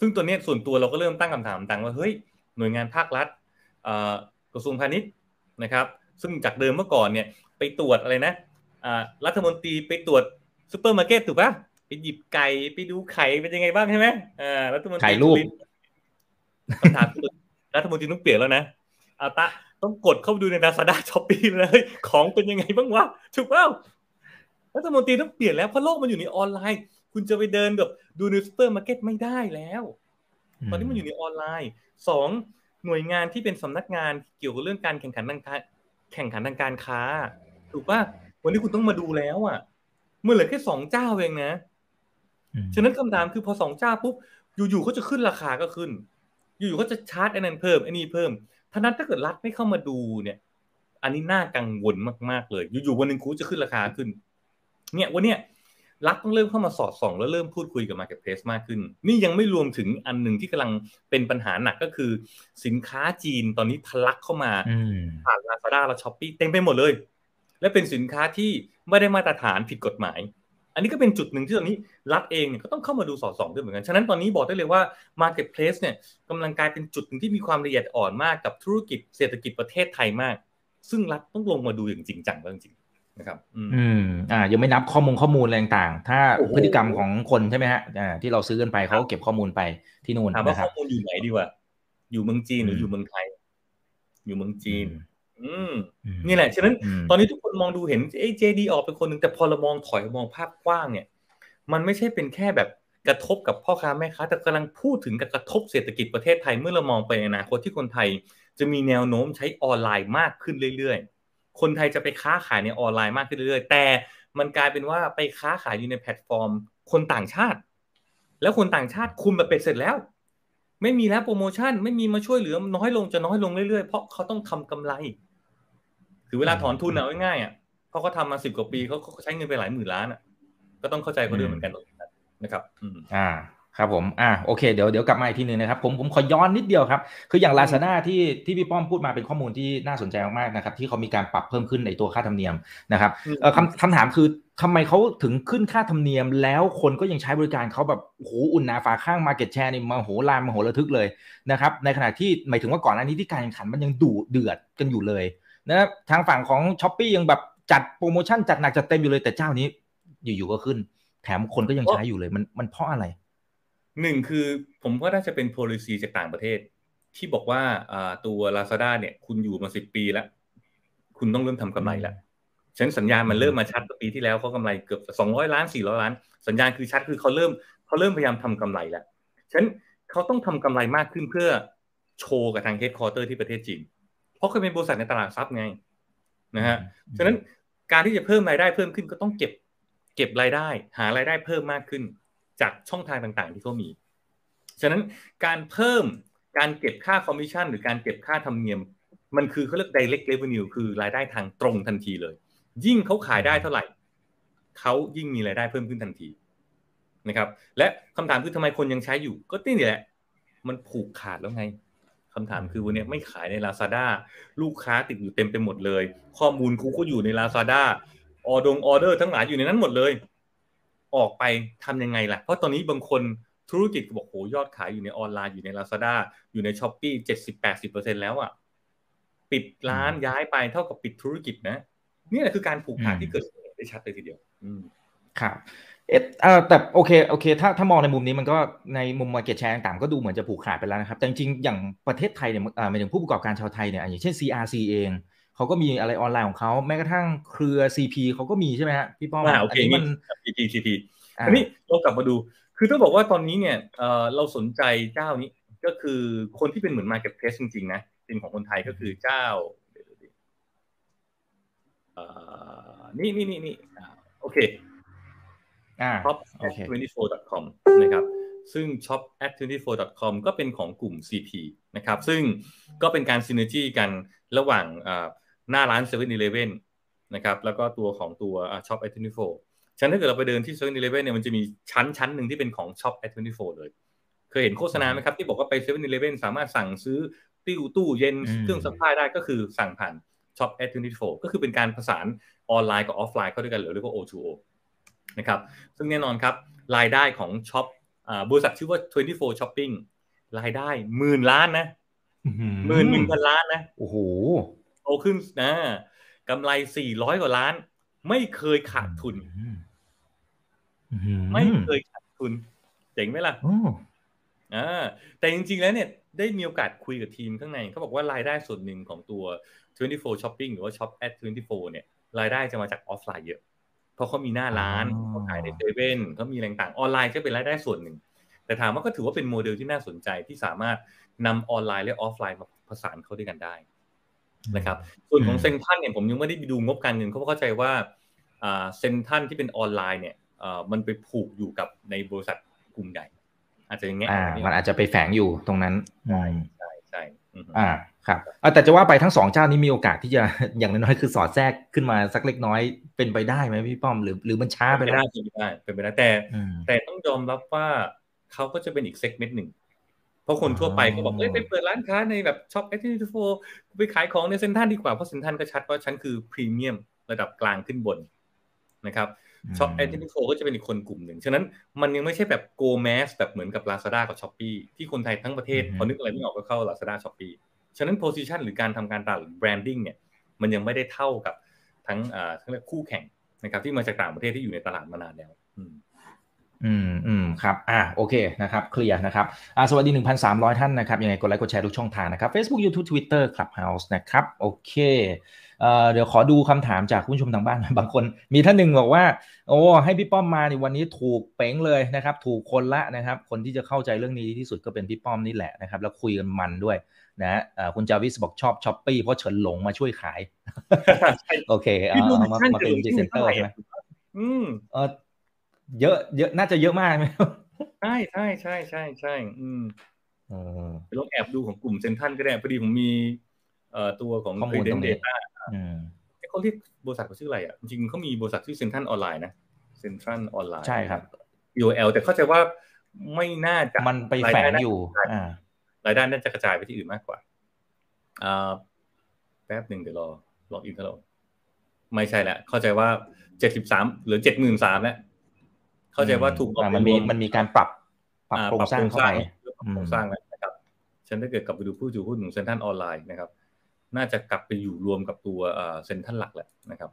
ซึ่งตัวนี้ส่วนตัวเราก็เริ่มตั้งคำถามต่างว่าเฮ้ยหน่วยงานภาครัฐกระทรวงพาณิชย์นะครับซึ่งจากเดิมเมื่อก่อนเนี่ยไปตรวจอะไรนะรัฐมนตรีไปตรวจซูเปอร์มาร์เก็ตถูกปะไปหยิบไก่ไปดูไข่เป็นยังไงบ้างใช่ไหมอ่ารัฐมนตรีไข่ลูกคำถามรัฐมนตรีต้องเปลี่ยนแล้วนะอาตะต้องกดเข้าไปดูใน Lazada Shopee เลย ของเป็นยังไงบ้างวะถูกเปล่ารัฐมนตรีต้องเปลี่ยนแล้วเพราะโลกมันอยู่ในออนไลน์ คุณจะไปเดินแบบดูในซูเปอร์มาร์เก็ตไม่ได้แล้ว ตอนนี้มันอยู่ในออนไลน์สองหน่วยงานที่เป็นสำนักงานเกี่ยวกับเรื่องการแข่งขันทางการแข่งขันทางการค้า ถูกป่ะวันนี้คุณต้องมาดูแล้วอะเมื่อเหลือแค่สองเจ้าเองนะฉะนั้นคำถามคือพอสองเจ้าปุ๊บอยู่ๆเขาจะขึ้นราคาก็ขึ้น อยู่ๆเขาจะชาร์จไอ้นั้นเพิ่มไอ้นี่เพิ่ม ท่านั้นถ้าเกิดรัฐไม่เข้ามาดูเนี่ย อันนี้น่ากังวลมากๆเลย อยู่ๆวันหนึ่งคูจะขึ้นราคาขึ้น เนี่ยวันเนี้ยรัฐต้องเริ่มเข้ามาสอดส่องแล้วเริ่มพูดคุยกับ Marketplace มากขึ้น นี่ยังไม่รวมถึงอันหนึ่งที่กำลังเป็นปัญหาหนักก็คือ สินค้าจีนตอนนี้ทะลักเข้ามาผ่าน Lazada และ Shopee เต็มไปหมดเลย และเป็นสินค้าที่ไม่ได้มาตรฐานผิดกฎหมาย อันนี้ก็เป็นจุดหนึ่งที่ตอนนี้รัฐเองเนี่ยก็ต้องเข้ามาดูสอดส่องด้วยเหมือนกันฉะนั้นตอนนี้บอกได้เลยว่า Marketplace เนี่ยกำลังกลายเป็นจุดหนึ่งที่มีความละเอียดอ่อนมากกับธุรกิจเศรษฐกิจประเทศไทยมาก ซึ่งรัฐต้องลงมาดูอย่างจริงจังแล้วจริงนะครับ อืม อ่า ยังไม่นับข้อมูลข้อมูลอะไรต่างๆ ถ้าพฤติกรรมของคนใช่ไหมฮะ อ่า ที่เราซื้อกันไปเขาเก็บข้อมูลไปที่นู่นถามว่าข้อมูลอยู่ไหนดีวะอยู่เมืองจีนหรืออยู่เมืองไทย อยู่เมืองจีน อืมนี่แหละ ฉะนั้นตอนนี้ทุกคนมองดูเห็นเอเจดีออกเป็นคนหนึ่งแต่พอเรามองถอยมองภาพกว้างเนี่ย มันไม่ใช่เป็นแค่แบบกระทบกับพ่อค้าแม่ค้าแต่กำลังพูดถึงกับกระทบเศรษฐกิจประเทศไทยเมื่อเรามองไปในอนาคตที่คนไทยจะมีแนวโน้มใช้ออนไลน์มากขึ้นเรื่อยๆ คนไทยจะไปค้าขายในออนไลน์มากขึ้นเรื่อยๆ แต่มันกลายเป็นว่าไปค้าขายอยู่ในแพลตฟอร์ม คนต่างชาติ แล้วคนต่างชาติคุมแบบเป็ดเสร็จแล้ว ไม่มีแล้วโปรโมชั่นไม่มีมาช่วยเหลือน้อยลงจะน้อยลงเรื่อยๆ เพราะเขาต้องทำกำไร คือเวลาถอนทุนเอาง่ายๆอะเพราะเขาทามาสิบกว่าปีเขาใช้เงินไปหลายหมื่นล้านอะ ก็ต้องเข้าใจเขาด้วยเหมือนกันนะครับ อ่า ครับผม อ่า โอเค เดี๋ยว เดี๋ยวกลับมาอีกทีหนึ่งนะครับ ผม ผมขอย้อนนิดเดียวครับ คืออย่างลาซาด้าที่ ที่พี่ป้อมพูดมาเป็นข้อมูลที่น่าสนใจมากๆนะครับ ที่เขามีการปรับเพิ่มขึ้นในตัวค่าธรรมเนียมนะครับเออคำคำถามคือทำไมเขาถึงขึ้นค่าธรรมเนียม แล้วคนก็ยังใช้บริการเขาแบบโอ้โหอุ่นหนาฝาคั่ง market share นี่มโหฬารมโหระทึกเลยนะครับ ในขณะที่หมายถึงว่าก่อนหน้านี้ที่การแข่งขันมันยังดุเดือดกันอยู่เลยนะทางฝั่งของ Shopee ยังแบบจัดโปรโมชั่นจัดหนักจัดเต็มอยู่เลยแต่เจ้านี้ อยู่ๆก็ขึ้น แถมคนก็ยังใช้อยู่เลยมันมันเพราะอะไร หนึ่งคือผมว่าน่าจะเป็น policy จากต่างประเทศ ที่บอกว่าตัว Lazada เนี่ย คุณอยู่มาสิบปีแล้ว คุณต้องเริ่มทำกำไรแล้วฉะนั้นสัญญาณมันเริ่มมาชัดปีที่แล้วเขากำไรเกือบสองร้อยล้านสี่ร้อยล้าน สัญญาณคือชัดคือเขาเริ่มเขาเริ่มพยายามทำกำไรแล้วฉะนั้นเขาต้องทำกำไรมากขึ้นเพื่อโชว์กับทาง headquarter ที่ประเทศจีน เพราะเขาเป็นบริษัทในตลาดทรัพย์ไงนะฮะฉะนั้นการที่จะเพิ่มรายได้เพิ่มขึ้นก็ต้องเก็บ เก็บรายได้ หารายได้เพิ่มมากขึ้น จากช่องทางต่างๆ ที่เขามี ฉะนั้นการเพิ่มการเก็บค่าคอมมิชชั่น หรือการเก็บค่าธรรมเนียม มันคือเขาเรียก direct revenue คือรายได้ทางตรงทันทีเลย ยิ่งเขาขายได้เท่าไหร่ เขายิ่งมีรายได้เพิ่มขึ้นทันทีนะครับ และคำถามคือทำไมคนยังใช้อยู่ ก็นี่แหละ มันผูกขาดแล้วไงคำถามคือวันนี้ไม่ขายใน Lazada ลูกค้าติดอยู่เต็มไปหมดเลย ข้อมูลคูก็อยู่ใน Lazada ออดงออเดอร์ทั้งหลายอยู่ในนั้นหมดเลย ออกไปทํำยังไงล่ะ เพราะตอนนี้บางคนธุรกิจบอกโหยอดขายอยู่ในออนไลน์อยู่ใน Lazada อยู่ใน s h อ p e e เจ็ดสิบแปดสิบเปอร์เซ็นแล้วอะปิดร้านย้ายไปเท่ากับปิดธุรกิจนะนี่แหละคือการผูกขาดที่เกิดได้ชัดเลยทีเดียว อืมครับเอ๊ะแต่โอเคโอเค ถ้าถ้ามองในมุมนี้มันก็ในมุมมาเก็ตแชร์ต่างๆก็ดูเหมือนจะผูกขาดไปแล้วนะครับ แต่จริงๆอย่างประเทศไทยเนี่ยหมายถึงผู้ประกอบการชาวไทยเนี่ยอย่างเช่น CRC เอง เขาก็มีอะไรออนไลน์ของเขาแม้กระทั่งเครือ CP เขาก็มีใช่ไหมฮะพี่ป้อมอันนี้มัน CP CP อันนี้เรากลับมาดู คือต้องบอกว่าตอนนี้เนี่ยเราสนใจเจ้านี้ก็คือคนที่เป็นเหมือน Marketplace จริงๆนะเป็นของคนไทยก็คือเจ้านี่นี่นี่นี่โอเค shop at 24.com นะครับ ซึ่ง shop at 24.com ก็เป็นของกลุ่ม CP นะครับ ซึ่งก็เป็นการ synergy กันระหว่าง หน้าร้าน7 e เ e ่ e อนะครับแล้วก็ตัวของตัว shop at 24 ฉะนั้นถ้าเกิดเราไปเดินที่7-Eleven เนี่ยมันจะมีชั้นชั้นหนึ่งที่เป็นของ shop at 24เลย เคยเห็นโฆษณาไหมครับ ที่บอกว่าไป7-Eleven สามารถสั่งซื้อทีวีตู้เย็นเครื่องซักผ้าได้ก็คือสั่งผ่านshop at 24ก็คือเป็นการผสานออนไลน์กับออฟไลน์เข้าด้วยกันหรือเรียกว่า O2O นะครับซึ่งแน่นอนครับรายได้ของช็อปบริษัทชื่อว่า 24 Shopping รายได้หมื่นล้านนะหมื่นหนึ่งพันล้านนะ โอ้โห โตขึ้นนะกำไรสี่ร้อยกว่าล้าน ไม่เคยขาดทุนไม่เคยขาดทุน เจ๋งไหมล่ะอ่าแต่จริง ๆ แล้วเนี่ย ได้มีโอกาสคุยกับทีมข้างในเขาบอกว่ารายได้ส่วนหนึ่งของตัว 24 Shopping หรือว่า Shop at 24 เนี่ย รายได้จะมาจากออฟไลน์เยอะ เพราะเขามีหน้าร้านเขาขายในเซเว่นเขามีแรงต่างออนไลน์ก็เป็นรายได้ส่วนหนึ่ง แต่ถามว่าก็ถือว่าเป็นโมเดลที่น่าสนใจที่สามารถนำออนไลน์และออฟไลน์มาผสานเข้าด้วยกันได้ นะครับ ส่วนของเซ็นทรัลเนี่ยผมยังไม่ได้ไปดูงบการเงินเขาเข้าใจว่าเซ็นทรัลที่เป็นออนไลน์เนี่ยมันไปผูกอยู่กับในบริษัทกลุ่มใหญ่อาจจะอย่างเงี้ยมันอาจจะไปแฝงอยู่ตรงนั้นใช่ใช่ใช่อ่าครับแต่จะว่าไปทั้งสองเจ้านี้มีโอกาสที่จะอย่างน้อยๆคือสอดแทรกขึ้นมาสักเล็กน้อยเป็นไปได้ไหมพี่ป้อมหรือหรือมันช้าไปได้เป็นไปได้เป็นไปได้แต่ แต่ต้องยอมรับว่าเขาก็จะเป็นอีก segment หนึ่ง เพราะคนทั่วไปก็บอกเอ้ยไปเปิดร้านค้าในแบบ shop at 24ไปขายของในเซ็นทรัลดีกว่าเพราะเซ็นทรัลก็ชัดว่าฉันคือพรีเมียมระดับกลางขึ้นบนนะครับ shop at 24ก็จะเป็นอีกคนกลุ่มหนึ่ง ฉะนั้นมันยังไม่ใช่แบบ go mass แบบเหมือนกับ Lazada กับ Shopee ที่คนไทยทั้งประเทศพอนึกอะไรไม่ออกก็เข้า Lazada Shopee ฉะนั้น position หรือการทำการตลาด branding เนี่ยมันยังไม่ได้เท่ากับทั้งอ่าทั้งคู่แข่งนะครับที่มาจากต่างประเทศที่อยู่ในตลาดมานานแล้ว อืมอืมครับ อ่าโอเคนะครับเคลียร์นะครับอ่าสวัสดี 1,300 ท่านนะครับ ยังไงกดไลค์กดแชร์ทุกช่องทางนะครับ Facebook YouTube Twitter Clubhouse นะครับ โอเคเดี๋ยวขอดูคำถามจากผู้ชมทางบ้าน บางคน มีท่านหนึ่งบอกว่า โอ้ให้พี่ป้อมมาในวันนี้ถูกเผงเลยนะครับ ถูกคนละนะครับ คนที่จะเข้าใจเรื่องนี้ที่สุดก็เป็นพี่ป้อมนี่แหละนะครับ แล้วคุยกันมันด้วยนะคุณจาวิสบอกชอบ Shopee เพราะเฉินหลงมาช่วยขาย โอเคเอามามาเป็นดีเซนเตอร์ใช่ไหมอืมเออ เยอะเยอะน่าจะเยอะมากไหมใช่ใช่ใช่ใช่ใช่อืมไปลองแอบดูของกลุ่มเซ็นทรัลก็ได้พอดีผมมีเอ่อตัวของข้อมูลตรงนี้เขาเรียกบริษัทเขาชื่ออะไรอะจริงเขามีบริษัทที่เซ็นทรัลออนไลน์นะเซ็นทรัลออนไลน์ใช่ครับ UOL แต่เข้าใจว่าไม่น่าจะมันไปแฝงอยู่อ่ารายได้น่าจะกระจายไปที่อื่นมากกว่าอ่าแป๊บหนึ่งเดี๋ยวรอล็อกอินเขาเราไม่ใช่แล้วเข้าใจว่าเจ็ดสิบสามหรือเจ็ดหมื่นสามแล้ว เข้าใจว่าถูกอ่ามันมีมันมีการปรับปรับอ่โครงสร้างเข้าไปปรับโครงสร้างแล้วนะครับฉันถ้าเกิดกลับไปดูผู้ถือหุ้นของเซ็นทรัลออนไลน์นะครับ น่าจะกลับไปอยู่รวมกับตัวเซ็นทรัลหลักแหละนะครับ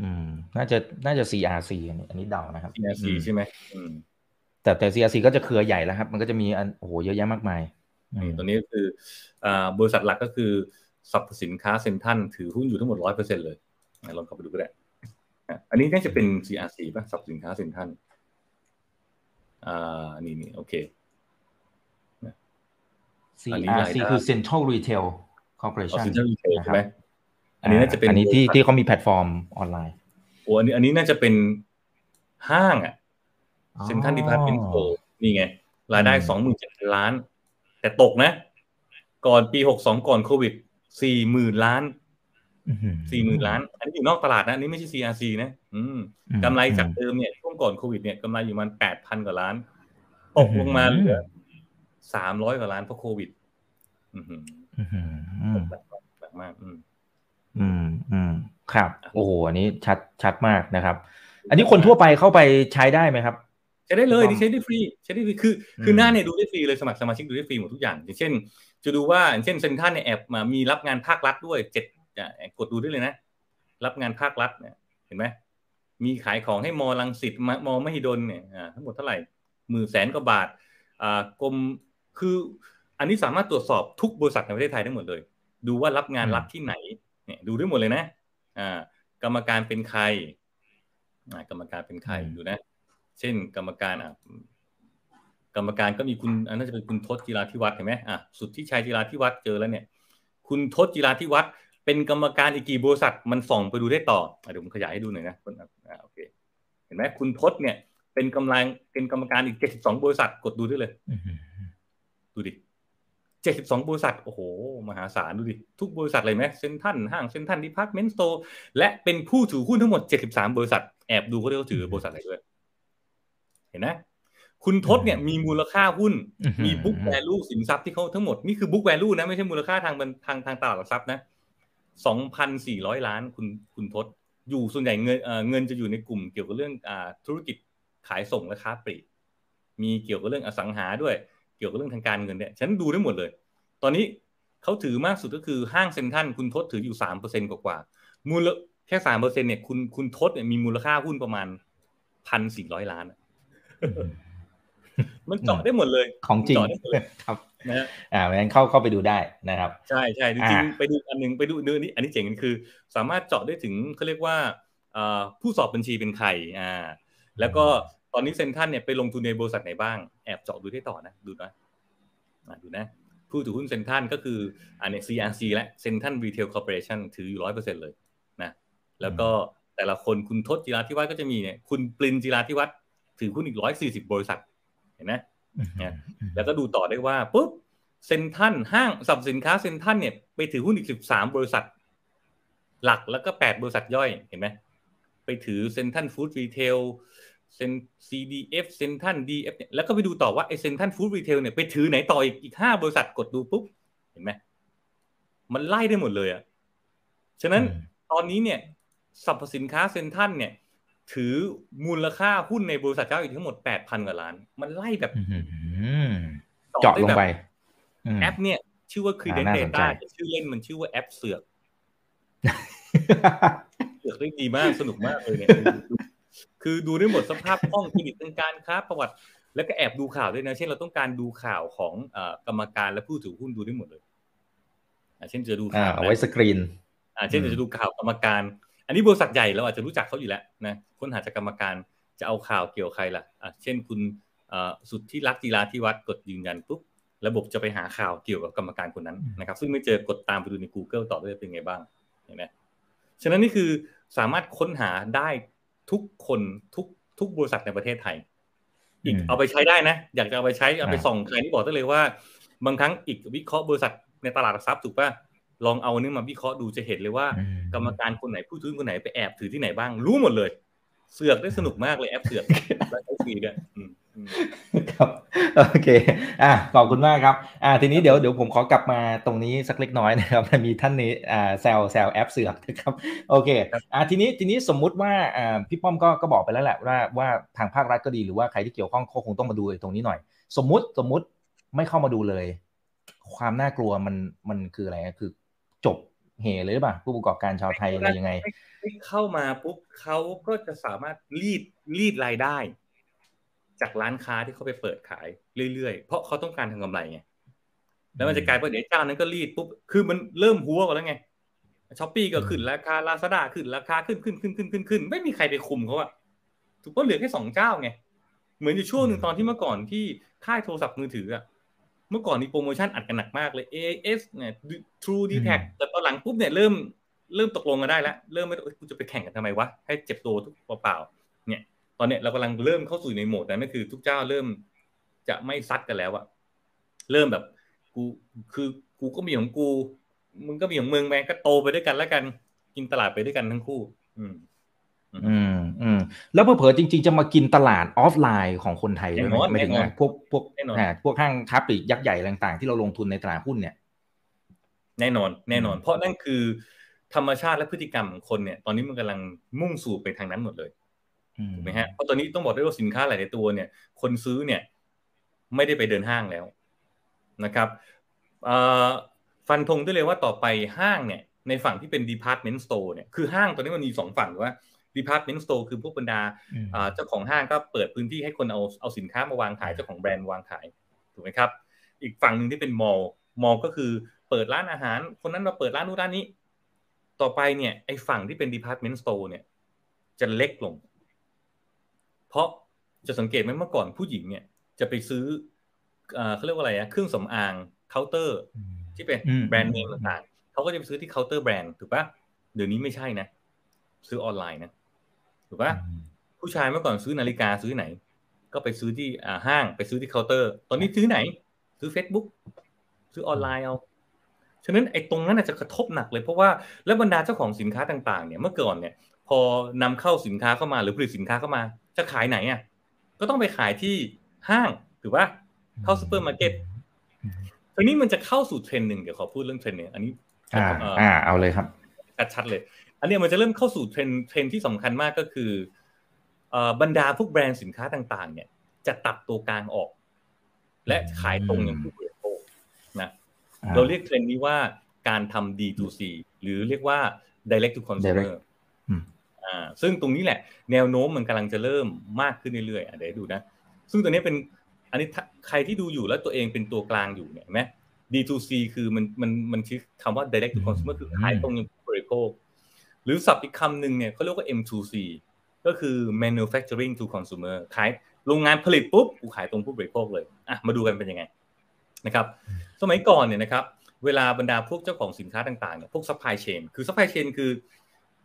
อืม น่าจะน่าจะ CRC อันนี้อันนี้เดานะครับ CRC ใช่ไหมอืมแต่แต่ CRC ก็จะเครือใหญ่แล้วครับ มันก็จะมีอันโอ้โหเยอะแยะมากมายนี่ตัวนี้ก็คืออ่าบริษัทหลักก็คือสรรพสินค้าเซ็นทรัลถือหุ้นอยู่ทั้งหมดร้อยเปอร์เซ็นเลยลองเข้าไปดูก็ได้อะอันนี้น่าจะเป็น CRC ป่ะสรรพสินค้าเซ็นทรัล อ่านี่นี่โอเคอันนี้ราย CRC ได้คือ Central Retail ออ Corporation Central Retail นะคใช่ไหมอันนี้น่าจะเป็นอันนี้ที่ที่เขามีแพลตฟอร์มออนไลน์โอ้อันนี้อันนี้น่าจะเป็นห้างอะ Central Department Store นี่ไง รายได้อืมสองหมื่นเจ็ดพันล้าน แต่ตกนะ ก่อนปีหกสองก่อนโควิดสี่หมื่นล้านอื้อหือ สี่หมื่นล้าน อันนี้อยู่นอกตลาดนะอันนี้ไม่ใช่ CRC นะอืมอืมกำไรจากเดิมเนี่ยช่วงก่อนโควิดเนี่ยกำไรอยู่มันแปดพันกว่าล้านตกลงมาเหลือสามร้อยกว่าล้านเพราะโควิดอือหืออื้อหือหนักมากหนักมากอืมอืมอืมครับ โอ้โหอันนี้ชัดชัดมากนะครับ อันนี้คนทั่วไปเข้าไปใช้ได้ไหมครับใช้ได้เลยถูกต้องนี่ใช้ได้ฟรีใช้ได้ฟรีคือคือมหน้าเนี่ยดูได้ฟรีเลยสมัครสมาชิกดูได้ฟรีหมดทุกอย่าง อย่างเช่น จะดูว่าอย่างเช่นเซ็นทรัลในแอปมามีรับงานภาครัฐด้วยเจ็ดอะ กดดูได้เลยนะ รับงานภาครัฐเนี่ยเห็นไหมมีขายของให้มอลังสิตมมอมหิดลเนี่ยอ่าทั้งหมดเท่าไหร่หมื่นแสนกว่าบาทอ่ากรมคืออันนี้สามารถตรวจสอบทุกบริษัทในประเทศไทยได้หมดเลย ดูว่ารับงานอืมรัฐที่ไหนเนี่ยดูได้หมดเลยนะอ่ากรรมการเป็นใครอ่ากรรมการเป็นใครดูนะ เช่น กรรมการอะกรรมการก็มีคุณอันน่าจะเป็นคุณทศจิราธิวัฒน์เห็นไหมอะสุดที่ชัยจิราธิวัฒน์เจอแล้วเนี่ย คุณทศจิราธิวัฒน์ เป็นกรรมการอีกกี่บริษัทมันส่องไปดูได้ต่ออะเดี๋ยวผมขยายให้ดูหน่อยนะคนอะโอเคเห็นไหมคุณทศเนี่ย เป็นกำลังเป็นกรรมการอีกเจ็ดสิบสองบริษัทกดดูได้เลยอื้อหือดูดิเจ็ดสิบสองบริษัทโอ้โห มหาศาลดูดิ ทุกบริษัทเลยไหมเซ็นทรัลห้าง Central Department Store และเป็นผู้ถือหุ้นทั้งหมดเจ็ดสิบสามบริษัท แอบดูเขาด้วยว่าถือบริษัทอะไรด้วย เห็นไหมคุณทศเนี่ยมีมูลค่าหุ้นอื้อหือมี book value สินทรัพย์ที่เขาทั้งหมด นี่คือ book value นะ ไม่ใช่มูลค่าทางบันทางทางตลาดหลักทรัพย์นะ สองพันสี่ร้อยล้านคุณคุณทศอยู่ส่วนใหญ่เงินเอ่อเงินจะอยู่ในกลุ่มเกี่ยวกับเรื่องอ่าธุรกิจขายส่งและค้าปลีกมีเกี่ยวกับเรื่องอสังหาด้วย เกี่ยวกับเรื่องทางการเงินเนี่ยฉะนั้นดูได้หมดเลย ตอนนี้เขาถือมากสุดก็คือห้างเซ็นทรัลคุณทศถืออยู่สามเปอร์เซ็นกว่าๆมูลแค่สามเปอร์เซ็นเนี่ยคุณคุณทศเนี่ยมีมูลค่าหุ้นประมาณพันสี่ร้อยล้านอะมันเจาะได้หมดเลย ของจริงเจาะได้หมดเลยครับนะฮะอ่างั้นเข้าเข้าไปดูได้นะครับ ใช่ใช่จริงอ่าๆไปดูอันหนึ่งไปดูเนื้อนี้อันนี้เจ๋งคือ สามารถเจาะได้ถึงเขาเรียกว่าเอ่อผู้สอบบัญชีเป็นใครอ่า แล้วก็ตอนนี้เซ็นทรัลเนี่ยไปลงทุนในบริษัทไหนบ้างแอบเจาะดูได้ต่อนะดูนะอ่าดูนะ ผู้ถือหุ้นเซ็นทรัลก็คืออันเนี้ย CRC และ Central Retail Corporation ถืออยู่ร้อยเปอร์เซ็นต์เลยนะแล้วก็แต่ละคนคุณทศจิราธิวัฒน์ก็จะมีเนี่ยคุณปริญญ์จิราธิวัฒน์ถือหุ้นอีกร้อยสี่สิบบริษัทเห็นไหมเนี่ยแล้วก็ดูต่อได้ว่าปุ๊บเซ็นทรัลห้างสรรพสินค้าเซ็นทรัลเนี่ยไปถือหุ้นอีกสิบสามบริษัท หลักแล้วก็แปดบริษัทย่อยเห็นไหมไปถือ Central Food Retail เซ็น CDF Central DF เนี่ยแล้วก็ไปดูต่อว่าไอ Central Food Retail เนี่ยไปถือไหนต่ออีกอีกห้าบริษัทกดดูปุ๊บเห็นไหมมันไล่ได้หมดเลยอะฉะนั้นอืมตอนนี้เนี่ยสรรพสินค้าเซ็นทรัลเนี่ย ถือมูลค่าหุ้นในบริษัทเจ้าอีกทั้งหมดแปดพันกว่าล้าน มันไล่แบบอื้อหือเจาะลงไปอืมแอปเนี่ย ชื่อว่า Credit อ่าน่าสนใจ Data แต่ชื่อเล่นมันชื่อว่าแอปเสือกเสือกได้ดีมากสนุกมากเลยเนี่ย คือดูได้หมดสภาพคล่องคลินิกทางการค้าประวัติ แล้วก็แอบดูข่าวด้วยนะ เช่นเราต้องการดูข่าวของเอ่อกรรมการและผู้ถือหุ้นดูได้หมดเลยอ่าเช่นจะดูอ่าข่าวเอาไว้สกรีนอ่าเช่นอืมจะดูข่าวกรรมการอั นนี้บริษัทใหญ่เราอาจจะรู้จักเขาอยู่แล้วนะค้นหาจากกรรมการจะเอาข่าวเกี่ยวใครล่ะอ่าเช่นคุณเอ่อสุดที่รักจีราที่วัดกดยืนยันปุ๊บระบบจะไปหาข่าวเกี่ยวกับกรรมการคนนั้นนะครับ ซึ่งไม่เจอกดตามไปดูใน Google ต่อด้วยเป็นไงบ้างเห็นไหมฉะนั้นนี่คือสามารถค้นหาได้ทุกคนทุกทุกบริษัทในประเทศไทย อีกอืมเอาไปใช้ได้นะ อยากจะเอาไปใช้เอาไปอ่าส่องใครนี่บอกได้เลยว่า บางครั้งอีกวิเคราะห์บริษัทในตลาดหลักทรัพย์ถูกป่ะ ลองเอาอันนี้มาวิเคราะห์ดูจะเห็นเลยว่าอืมกรรมการคนไหนผู้ถือหุ้นคนไหนไปแอบถือที่ไหนบ้าง รู้หมดเลย เสือกได้สนุกมากเลยแอปเสือกและใช้ฟรีด้วยอืมครับโอเคอ่าขอบคุณมากครับอ่าทีนี้เดี๋ยวเดี๋ยวผมขอกลับมาตรงนี้สักเล็กน้อยนะครับมีท่านนี้อ่าแซลแซลแอปเสือกนะครับโอเคอ่าทีนี้ทีนี้สมมุติว่าอ่าพี่ป้อมก็ก็บอกไปแล้วแหละว่าว่าทางภาครัฐก็ดีหรือว่าใครที่เกี่ยวข้องคงต้องมาดูตรงนี้หน่อย สมมุติสมมุติไม่เข้ามาดูเลย ความน่ากลัวมันมันคืออะไรคือจบ เหเลยหรือเปล่าผู้ประกอบการชาวไทยอะไรยังไง เข้ามาปุ๊บเขาก็จะสามารถรีดรีดรายได้ จากร้านค้าที่เขาไปเปิดขายเรื่อยๆ เพราะเขาต้องการทำกำไรไงแล้วมันจะกลายเป็นเดี๋ยวเจ้านั้นก็รีดปุ๊บคือมันเริ่มฮั้วกันแล้วไง Shopee ก็ขึ้นราคาลาซาด้าขึ้นราคาขึ้นขึ้นขึ้นขึ้นขึ้นขึ้นไม่มีใครไปคุมเขาอะถูกต้องเหลือแค่สองเจ้าไงเหมือนในช่วงหนึ่งตอนที่เมื่อก่อนที่ค่ายโทรศัพท์มือถืออะเมื่อก่อนมีโปรโมชั่นอัดกันหนักมากเลย AIS เนี่ย True d t a c แต่ต อนหลังปุ๊บเนี่ยเริ่มเริ่มตกลงกันได้แล้วเริ่มไม่ต้องกูจะไปแข่งกันทำไมวะให้เจ็บตัวทุกเปล่าๆเนี่ย ตอนเนี้ยเรากำลังเริ่มเข้าสู่ในโหมดนั้นก็คือทุกเจ้าเริ่มจะไม่ซัดกันแล้วอะเริ่มแบบกูคือกูก็มีของกู มึงก็มีของมึงแม่ก็โตไปด้วยกันแล้วกันกินตลาดไปด้วยกันทั้งคู่ อืม อืมอืมแล้วเผลอจริง ๆ จะมากินตลาดออฟไลน์ของคนไทยด้วยไหมไม่ถึงพวกพวกพวกห้างค้าปลีกยักษ์ใหญ่ต่างๆที่เราลงทุนในตลาดหุ้นเนี่ย แน่นอนแน่นอน เพราะนั่นคือธรรมชาติและพฤติกรรมของคนเนี่ย ตอนนี้มันกำลังมุ่งสู่ไปทางนั้นหมดเลยถูกไหมฮะเพราะตอนนี้ต้องบอกได้ว่าสินค้าหลายตัวเนี่ย คนซื้อเนี่ย ไม่ได้ไปเดินห้างแล้วนะครับฟันธงได้เลยว่าต่อไปห้างเนี่ย ในฝั่งที่เป็น department store เนี่ยคือห้างตอนนี้มันมีสองฝั่งว่า department store คือพวกบรรดาเจ้าของห้างก็เปิดพื้นที่ให้คนเอาเอาสินค้ามาวางขายเจ้าของแบรนด์วางขายถูกไหมครับ อีกฝั่งหนึ่งที่เป็นมอลมอลก็คือ เปิดร้านอาหาร คนนั้นมาเปิดร้านนู้นร้านนี้ ต่อไปเนี่ยไอ้ฝั่งที่เป็น department store เนี่ยจะเล็กลง เพราะจะสังเกตไหมเมื่อก่อนผู้หญิงเนี่ยจะไปซื้อเขาเรียกว่าอะไรอะเครื่องสำอางเคาน์เตอร์ ที่เป็นแบรนด์เนมต่างๆเขาก็จะไปซื้อที่เคาน์เตอร์แบรนด์ถูกปะเดี๋ยวนี้ไม่ใช่นะ ซื้อออนไลน์นะถูกปะผู้ชายเมื่อก่อนซื้อนาฬิกาซื้อไหน ก็ไปซื้อที่ห้างไปซื้อที่เคาน์เตอร์ ตอนนี้ซื้อไหน ซื้อ Facebook ซื้อออนไลน์เอา ฉะนั้นไอ้ตรงนั้นจะกระทบหนักเลยเพราะว่าแล้วบรรดาเจ้าของสินค้าต่างๆเนี่ยเมื่อก่อนเนี่ยพอนำเข้าสินค้าเข้ามาหรือผลิตสินค้าเข้ามา จะขายไหนอะก็ต้องไปขายที่ห้างถือว่าเข้าซูเปอร์มาร์เก็ตทีนี้มันจะเข้าสู่เทรนด์หนึ่งเดี๋ยวขอพูดเรื่องเทรนด์เนี่ยอันนี้อ่าอ่าเอาเลยครับชัดเลย อันนี้มันจะเริ่มเข้าสู่เทรนด์เทรนด์ที่สำคัญมากก็คือบรรดาพวกแบรนด์สินค้าต่าง ๆ เนี่ย จะตัดตัวกลางออก และขายตรงอย่างผู้บริโภคนะ เราเรียกเทรนด์นี้ว่าการทำ D2C หรือเรียกว่า direct to consumer อ่าซึ่งตรงนี้แหละ แนวโน้มมันกำลังจะเริ่มมากขึ้นเรื่อยๆเดี๋ยวดูนะ ซึ่งตัวนี้เป็นอันนี้ใครที่ดูอยู่แล้วตัวเองเป็นตัวกลางอยู่เนี่ยไหม D2C คือมันมันมันชื่อคำว่า direct to consumer คือขายตรงยังผู้บริโภค หรือศัพท์อีกคำหนึ่งเนี่ยเขาเรียกว่า M2C ก็คือ manufacturing to consumer ขายโรงงานผลิตปุ๊บกูขายตรงผู้บริโภคเลยอะมาดูกันเป็นยังไงนะครับ สมัยก่อนเนี่ยนะครับเวลาบรรดาพวกเจ้าของสินค้าต่างๆเนี่ยพวก supply chain คือ supply chain คือ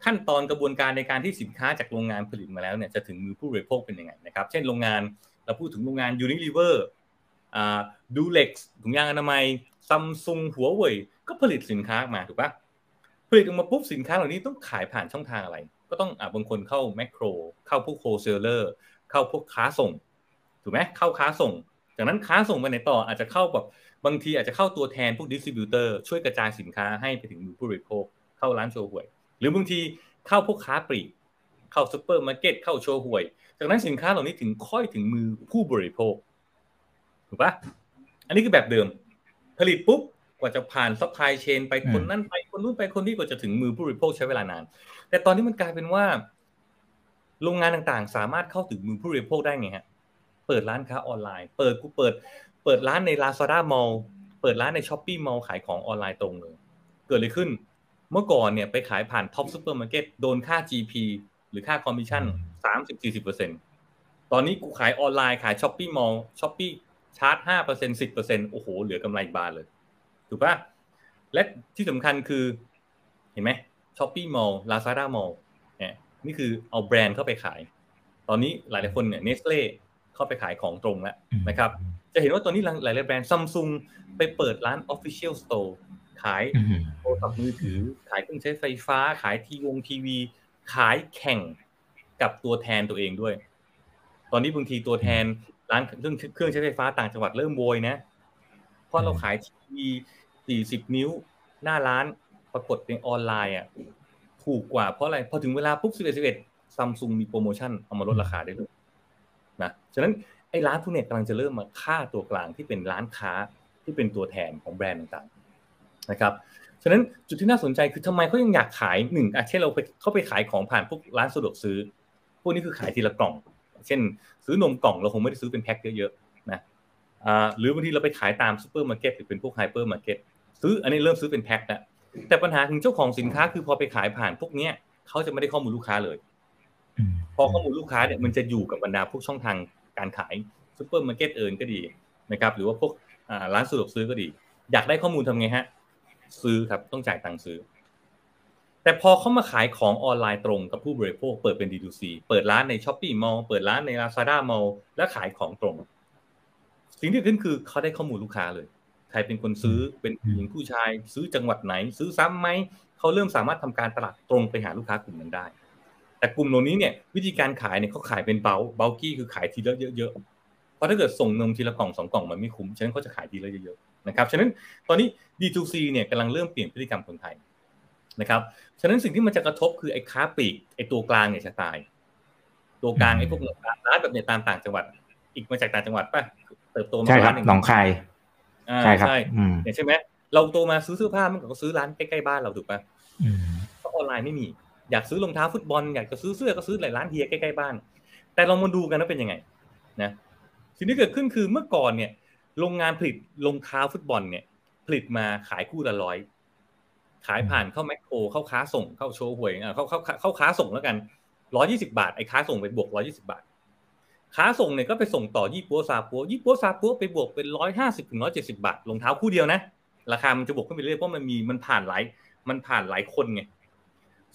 ขั้นตอนกระบวนการในการที่สินค้าจากโรงงานผลิตมาแล้วเนี่ยจะถึงมือผู้บริโภคเป็นยังไงนะครับ เช่นโรงงานเราพูดถึงโรงงาน Unilever Durex ถุงยางอนามัย Samsung Huawei ก็ผลิตสินค้ามาถูกปะผลิตออกมาปุ๊บสินค้าเหล่านี้ต้องขายผ่านช่องทางอะไร ก็ต้องอะบางคนเข้าแมคโคร เข้าพวก wholesaler เข้าพวกค้าส่ง ถูกไหมเข้าค้าส่ง จากนั้นค้าส่งไปไหนต่ออาจจะเข้าแบบ บางทีอาจจะเข้าตัวแทนพวก distributor ช่วยกระจายสินค้าให้ไปถึงมือผู้บริโภคเข้าร้านโชห่วย หรือบางทีเข้าพวกค้าปลีกเข้าซูเปอร์มาร์เก็ตเข้าโชห่วย จากนั้นสินค้าเหล่านี้ถึงค่อยถึงมือผู้บริโภคถูกปะอันนี้คือแบบเดิม ผลิตปุ๊บกว่าจะผ่าน supply chain ไปคนนั้นไปคนนู้นไปคนนี้กว่าจะถึงมือผู้บริโภคใช้เวลานาน แต่ตอนนี้มันกลายเป็นว่า โรงงานต่างๆ สามารถเข้าถึงมือผู้บริโภคได้ไงฮะเปิดร้านค้าออนไลน์ เปิดกูเปิด เปิดร้านใน Lazada Mall เปิดร้านใน Shopee Mall ขายของออนไลน์ตรงเลย เกิดอะไรขึ้น เมื่อก่อนเนี่ยไปขายผ่าน Tops ซูเปอร์มาร์เก็ตโดนค่า GP หรือค่าคอมมิชชั่นสามสิบสี่สิบเปอร์เซ็นต์ตอนนี้กูขายออนไลน์ขาย Shopee Mall Shopee ชาร์จห้าเปอร์เซ็นต์สิบเปอร์เซ็นต์โอ้โห เหลือกำไรบานเลย ถูกปะและที่สำคัญคือ เห็นไหม Shopee Mall Lazada Mall เนี่ยนี่คือเอาแบรนด์เข้าไปขาย ตอนนี้หลายหลายคนเนี่ยเนสเล่เข้าไปขายของตรงแล้วนะครับ จะเห็นว่าตอนนี้หลายๆแบรนด์ซัมซุงไปเปิดร้าน Official Store ขายโทรศัพท์มือถือ ขายเครื่องใช้ไฟฟ้า ขายทีวงทีวี ขายแข่งกับตัวแทนตัวเองด้วย ตอนนี้บางทีตัวแทนร้านเครื่องเครื่องใช้ไฟฟ้าต่างจังหวัดเริ่มโวยนะ เพราะเราขายทีวีสี่สิบนิ้วหน้าร้านปรากฏในออนไลน์อะถูกกว่าเพราะอะไรพอถึงเวลาปุ๊บสิบเอ็ดสิบเอ็ดซัมซุงมีโปรโมชั่นเอามาลดราคาได้เลยนะฉะนั้น ไอ้ร้านพวกนี้กำลังจะเริ่มมาค่าตัวกลางที่เป็นร้านค้าที่เป็นตัวแทนของแบรนด์ต่างๆนะครับฉะนั้นจุดที่น่าสนใจคือทำไมเขายังอยากขายหนึ่งอะเช่นเราไปเข้าไปขายของผ่านพวกร้านสะดวกซื้อ พวกนี้คือขายทีละกล่อง เช่น ซื้อนมกล่องเราคงไม่ได้ซื้อเป็นแพ็คเยอะๆนะอ่าหรือบางทีเราไปขายตามซูเปอร์มาร์เก็ตหรือเป็นพวกไฮเปอร์มาร์เก็ตซื้ออันนี้เริ่มซื้อเป็นแพ็คแล้วแต่ปัญหาของเจ้าของสินค้าคือพอไปขายผ่านพวกเนี้ยเขาจะไม่ได้ข้อมูลลูกค้าเลย พอข้อมูลลูกค้าเนี่ยมันจะอยู่กับบรรดาพวกช่องทาง การขายซูเปอร์มาร์เก็ตเอินก็ดีนะครับหรือว่าพวกร้านสะดวกซื้อก็ดี อยากได้ข้อมูลทำไงฮะซื้อครับต้องจ่ายตังค์ซื้อ แต่พอเขามาขายของออนไลน์ตรงกับผู้บริโภคเปิดเป็น D2C เปิดร้านใน s h อ p e e Mall เปิดร้านใน Lazada Mall และขายของตรง สิ่งที่เกิดขึ้นคือเขาได้ข้อมูลลูกค้าเลย ใครเป็นคนซื้อเป็นผู้หญิงผู้ชาย ซื้อจังหวัดไหน ซื้อซ้ำไหมเขาเริ่มสามารถทำการตลาดตรงไปหาลูกค้ากลุ่มนั้นได้ แต่กลุ่มเหล่านี้เนี่ยวิธีการขายเนี่ยเขาขายเป็นเบลเบลกี้คือขายทีละเยอะๆเพราะถ้าเกิดส่งนมทีละกล่องสองกล่องมันไม่คุ้มฉะนั้นเขาจะขายทีละเยอะๆนะครับฉะนั้นตอนนี้ D2C เนี่ยกำลังเริ่มเปลี่ยนพฤติกรรมคนไทยนะครับฉะนั้นสิ่งที่มันจะกระทบคือไอ้ค้าปลีกไอ้ตัวกลางเนี่ยจะตาย ตัวกลางไอ้พวกร้านแบบเนี่ยตามต่างจังหวัด อีกมาจากต่างจังหวัดป่ะเติบโตมาใช่ครับหนองคายใช่ครับเนี่ยใช่ไหมเราโตมาซื้อเสื้อผ้ามันก็ซื้อร้านใกล้ๆบ้านเราถูกป่ะเพราะออนไลน์ไม่มี อยากซื้อรองเท้าฟุตบอลอยากจะซื้อเสื้อก็ซื้อหลายร้านเฮียใกล้ๆบ้าน แต่เรามาดูกันว่าเป็นยังไงนะสิ่งที่เกิดขึ้นคือเมื่อก่อนเนี่ยโรงงานผลิตรองเท้าฟุตบอลเนี่ย ผลิตมาขายคู่ละร้อยขายผ่านเข้าแมคโครเข้าค้าส่งเข้าโชว์หวยเข้าเข้าเข้าค้าส่งแล้วกันร้อยี่สิบาทไอ้ค้าส่งไปบวกร้อยี่สิบาท ค้าส่งเนี่ยก็ไปส่งต่อยี่ปัวซาปัวยี่ปัวซาปัวไปบวกเป็นร้อยห้าสิบถึงร้อยเจ็ดสิบาทรองเท้าคู่เดียวนะ ราคามันจะบวกขึ้นไปเรื่อยเพราะมันมีมันผ่านหลายมันผ่านหลายคนไง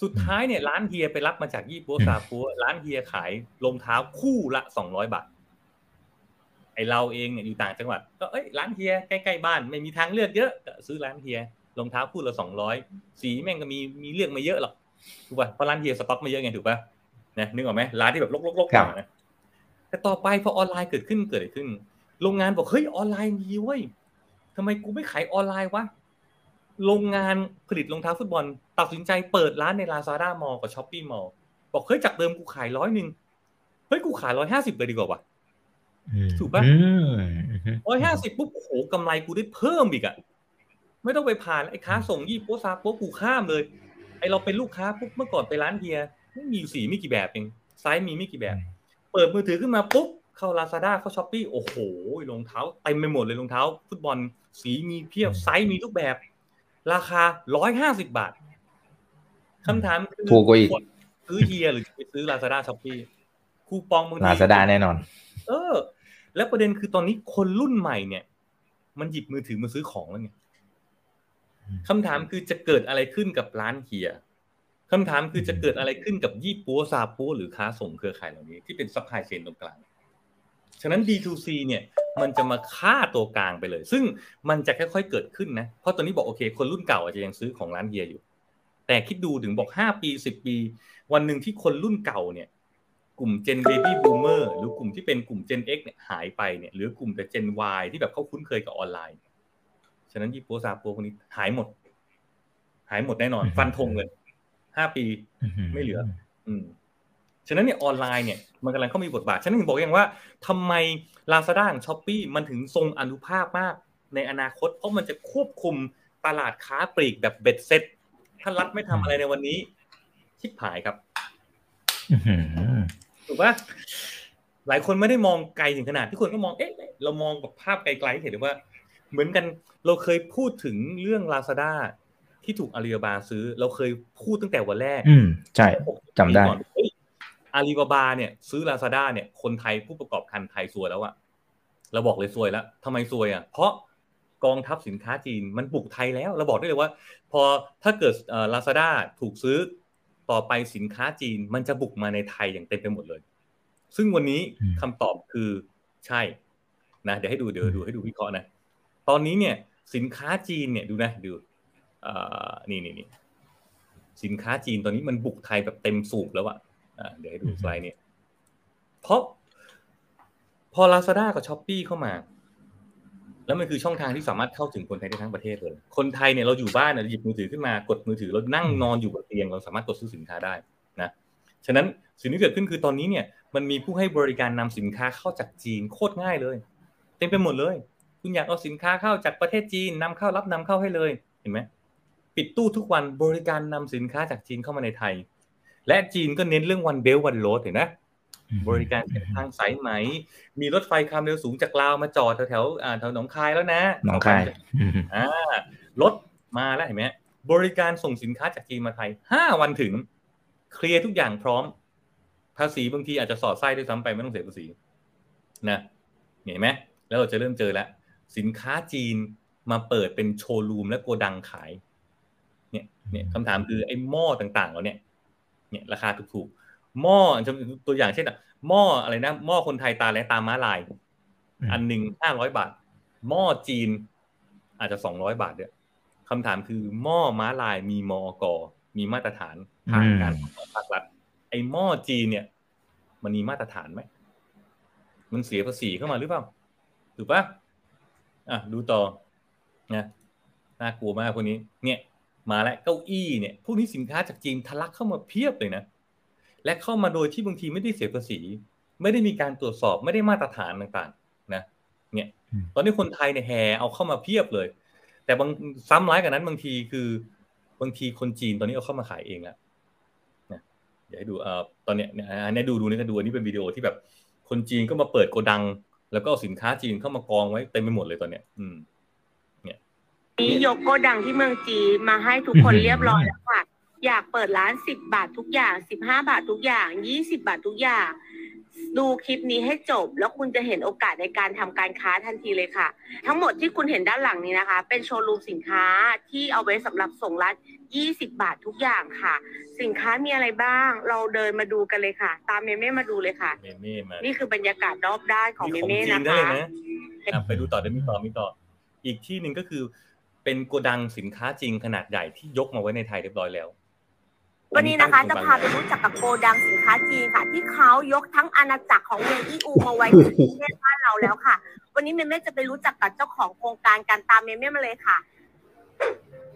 สุดท้ายเนี่ยร้านเฮียไปรับมาจากยี่ปัวซาปัวร้านเฮียขายรองเท้าคู่ละสองร้อยบาทไอเราเองเนี่ยอยู่ต่างจังหวัด ก็เอ้ยร้านเฮียใกล้ๆบ้านไม่มีทางเลือกเยอะก็ซื้อร้านเฮียรองเท้าคู่ละสองร้อยสีแม่งก็มีมีเลือกมาเยอะหรอกถูกป่ะเพราะร้านเฮียสต็อกมาเยอะไงถูกป่ะนะนึกออกไหมร้านที่แบบลกๆๆนะแต่ต่อไปพอออนไลน์เกิดขึ้นเกิดอะไรขึ้น โรงงานบอกเฮ้ยออนไลน์มีเว้ยทำไมกูไม่ขายออนไลน์วะ โรงงานผลิตรองเท้าฟุตบอล ตัดสินใจเปิดร้านใน Lazada Mall กับ Shopee Mall บอกเฮ้ยจากเดิมกูขายร้อยหนึ่งเฮ้ยกูขายร้อยห้าสิบเลยดีกว่าวะถูกปะร้อยห้าสิบปุ๊บโอ้โหกำไรกูได้เพิ่มอีกอะไม่ต้องไปผ่านไอ้ค้าส่งยี่ปั๊วซาปั๊วกูข้ามเลย ไอเราเป็นลูกค้าปุ๊บเมื่อก่อนไปร้านเฮียไม่มีสีไม่กี่แบบเองไซส์มีไม่กี่แบบ เปิดมือถือขึ้นมาปุ๊บเข้าลาซาด้าเข้า Shopee โอ้โหรองเท้าเต็มไปหมดเลยรองเท้า ฟุตบอลสีมีเพียบไซส์มีทุกแบบ ราคาร้อยห้าสิบบาทคำถามคือถูกกว่าอีกซื้อเฮียหรือไปซื้อ Lazada Shopee คูปองบางทีลาซาด้าแน่นอน เออ แล้วประเด็นคือตอนนี้คนรุ่นใหม่เนี่ย มันหยิบมือถือมาซื้อของแล้วไงคำถามคือจะเกิดอะไรขึ้นกับร้านเฮียคำถามคือจะเกิดอะไรขึ้นกับยี่ปั๊วซาปั๊วหรือค้าส่งเครือข่ายเหล่านี้ที่เป็น supply chain ตรงกลาง ฉะนั้น D2C เนี่ยมันจะมาฆ่าตัวกลางไปเลย ซึ่งมันจะค่อยๆเกิดขึ้นนะ เพราะตอนนี้บอกโอเค คนรุ่นเก่าอาจจะยังซื้อของร้านเฮียอยู่ แต่คิดดูถึงบอกห้าปีสิบปี วันหนึ่งที่คนรุ่นเก่าเนี่ย กลุ่ม Gen Baby Boomer หรือกลุ่มที่เป็นกลุ่ม Gen X เนี่ยหายไปเนี่ยหรือกลุ่มแต่ Gen Y ที่แบบเขาคุ้นเคยกับออนไลน์ ฉะนั้นยี่ปัวซาปัวคนนี้หายหมด หายหมดแน่นอน ฟันธงเลยห้าปีไม่เหลือ อืม ฉะนั้นเนี่ยออนไลน์เนี่ยมันกำลังเข้ามีบทบาท ฉะนั้นถึงบอกอย่างว่าทำไม Lazada Shopee มันถึงทรงอานุภาพมากในอนาคต เพราะมันจะควบคุมตลาดค้าปลีกแบบเบ็ดเสร็จถ้ารัฐไม่ทำอะไรในวันนี้ ชิบหายครับถูกปะหลายคนไม่ได้มองไกลถึงขนาดที่คนก็มองเอ๊ะเรามองแบบภาพไกลๆเห็นว่า เหมือนกันเราเคยพูดถึงเรื่องลาซาด้าที่ถูกอาลีบาบาซื้อ เราเคยพูดตั้งแต่วันแรก อืมใช่จำได้ อาลีบาบาเนี่ยซื้อลาซาด้าเนี่ยคนไทยผู้ประกอบการไทยซวยแล้วอะเราบอกเลยซวยแล้วทำไมซวยอะเพราะกองทัพสินค้าจีนมันบุกไทยแล้ว เราบอกได้เลยว่า พอถ้าเกิดลาซาด้าถูกซื้อต่อไปสินค้าจีนมันจะบุกมาในไทยอย่างเต็มไปหมดเลย ซึ่งวันนี้คำตอบคือใช่นะเดี๋ยวให้ดูเดี๋ยวดูให้ดูวิเคราะห์นะ ตอนนี้เนี่ยสินค้าจีนเนี่ยดูนะดูนี่นี่นี่สินค้าจีนตอนนี้มันบุกไทยแบบเต็มสูบแล้วอะ เดี๋ยวให้ดูสไลด์เนี่ยเพราะพอ Lazada กับ s h อ p e e เข้ามา แล้วมันคือช่องทางที่สามารถเข้าถึงคนไทยได้ทั้งประเทศเลย คนไทยเนี่ยเราอยู่บ้านเนี่ยหยิบมือถือขึ้นมากดมือถือเรานั่งนอนอยู่บนเตียงเราสามารถกดซื้อสินค้าได้นะฉะนั้นสิ่งที่เกิดขึ้นคือตอนนี้เนี่ยมันมีผู้ให้บริการนำสินค้าเข้าจากจีนโคตรง่ายเลย เต็มไปหมดเลย คุณอยากเอาสินค้าเข้าจากประเทศจีนนำเข้ารับนำเข้าให้เลยเห็นไหมปิดตู้ทุกวันบริการนำสินค้าจากจีนเข้ามาในไทย และจีนก็เน้นเรื่องวันเบลวันโรดเห็นไหมบริการทางสายไหม มีรถไฟความเร็วสูงจากลาวมาจอดแถวแถวแถวหนองคายแล้วนะหนองคายอ่ารถมาแล้วเห็นไหมบริการส่งสินค้าจากจีนมาไทยห้าวันถึง เคลียร์ทุกอย่างพร้อม ภาษีบางทีอาจจะสอดไส้ด้วยซ้ำไปไม่ต้องเสียภาษีนะเห็นไหมแล้วเราจะเริ่มเจอแล้ว สินค้าจีนมาเปิดเป็นโชว์รูมและโกดังขาย เนี่ยเนี่ยคำถามคือไอ้หม้อต่างๆเราเนี่ย เนี่ยราคาถูกๆหม้อตัวอย่างเช่นอะหม้ออะไรนะหม้อคนไทยตาและตาม้าลาย อันหนึ่งห้าร้อยบาท หม้อจีน อาจจะสองร้อยบาทเนี่ยคำถามคือหม้อม้าลายมีมอกมีมาตรฐานผ่านการภาครัฐไอ้หม้อจีนเนี่ย มันมีมาตรฐานไหมมันเสียภาษีเข้ามาหรือเปล่าถูกปะอะดูต่อนะน่ากลัวมากพวกนี้ เนี่ย มาแล้วเก้าอี้เนี่ยพวกนี้สินค้าจากจีนทะลักเข้ามาเพียบเลยนะ และเข้ามาโดยที่บางทีไม่ได้เสียภาษี ไม่ได้มีการตรวจสอบไม่ได้มาตรฐานต่างๆ นะเนี่ยตอนนี้คนไทยเนี่ยแห่เอาเข้ามาเพียบเลย แต่บางซ้ำร้ายกันนั้นบางทีคือบางทีคนจีนตอนนี้เอาเข้ามาขายเองแล้วนะเดี๋ยวให้ดูเอ่อตอนเนี้ยเนี่ยอันนี้ดูดูนี่ก็ดูอันนี้เป็นวิดีโอที่แบบ คนจีนก็มาเปิดโกดัง แล้วก็เอาสินค้าจีนเข้ามากองไว้เต็มไปหมดเลยตอนเนี้ย อืมเนี่ย นี่ยกโกดังที่เมืองจีนมาให้ทุกคนเรียบร้อยแล้วค่ะ อยากเปิดร้านสิบบาททุกอย่างสิบห้าบาททุกอย่างยี่สิบาททุกอย่าง ดูคลิปนี้ให้จบ แล้วคุณจะเห็นโอกาสในการทำการค้าทันทีเลยค่ะ ทั้งหมดที่คุณเห็นด้านหลังนี้นะคะ เป็นโชว์รูมสินค้าที่เอาไว้สำหรับส่งร้าน20 บาททุกอย่างค่ะ สินค้ามีอะไรบ้าง เราเดินมาดูกันเลยค่ะ ตามเมเม่มาดูเลยค่ะ เมเม่มานี่คือบรรยากาศรอบด้านของเมของเม่จีนะนได้คะ เลยนะอะไปดูต่อได้มีต่อมีต่อ อีกที่หนึ่งก็คือ เป็นโกดังสินค้าจริงขนาดใหญ่ที่ยกมาไว้ในไทยเรียบร้อยแล้ว วันนี้นะคะตั้จะงพาไปรู้จักกับโกดังสินค้าจีนค่ะ ที่เขายกทั้งอาณาจักรของเมืองอีอูมาไว้ที่ประเทศบ้านเราแล้วค่ะ วันนี้เมเม่จะไปรู้จักกับเจ้าของโครงการการตามเมเม่มาเลยค่ะ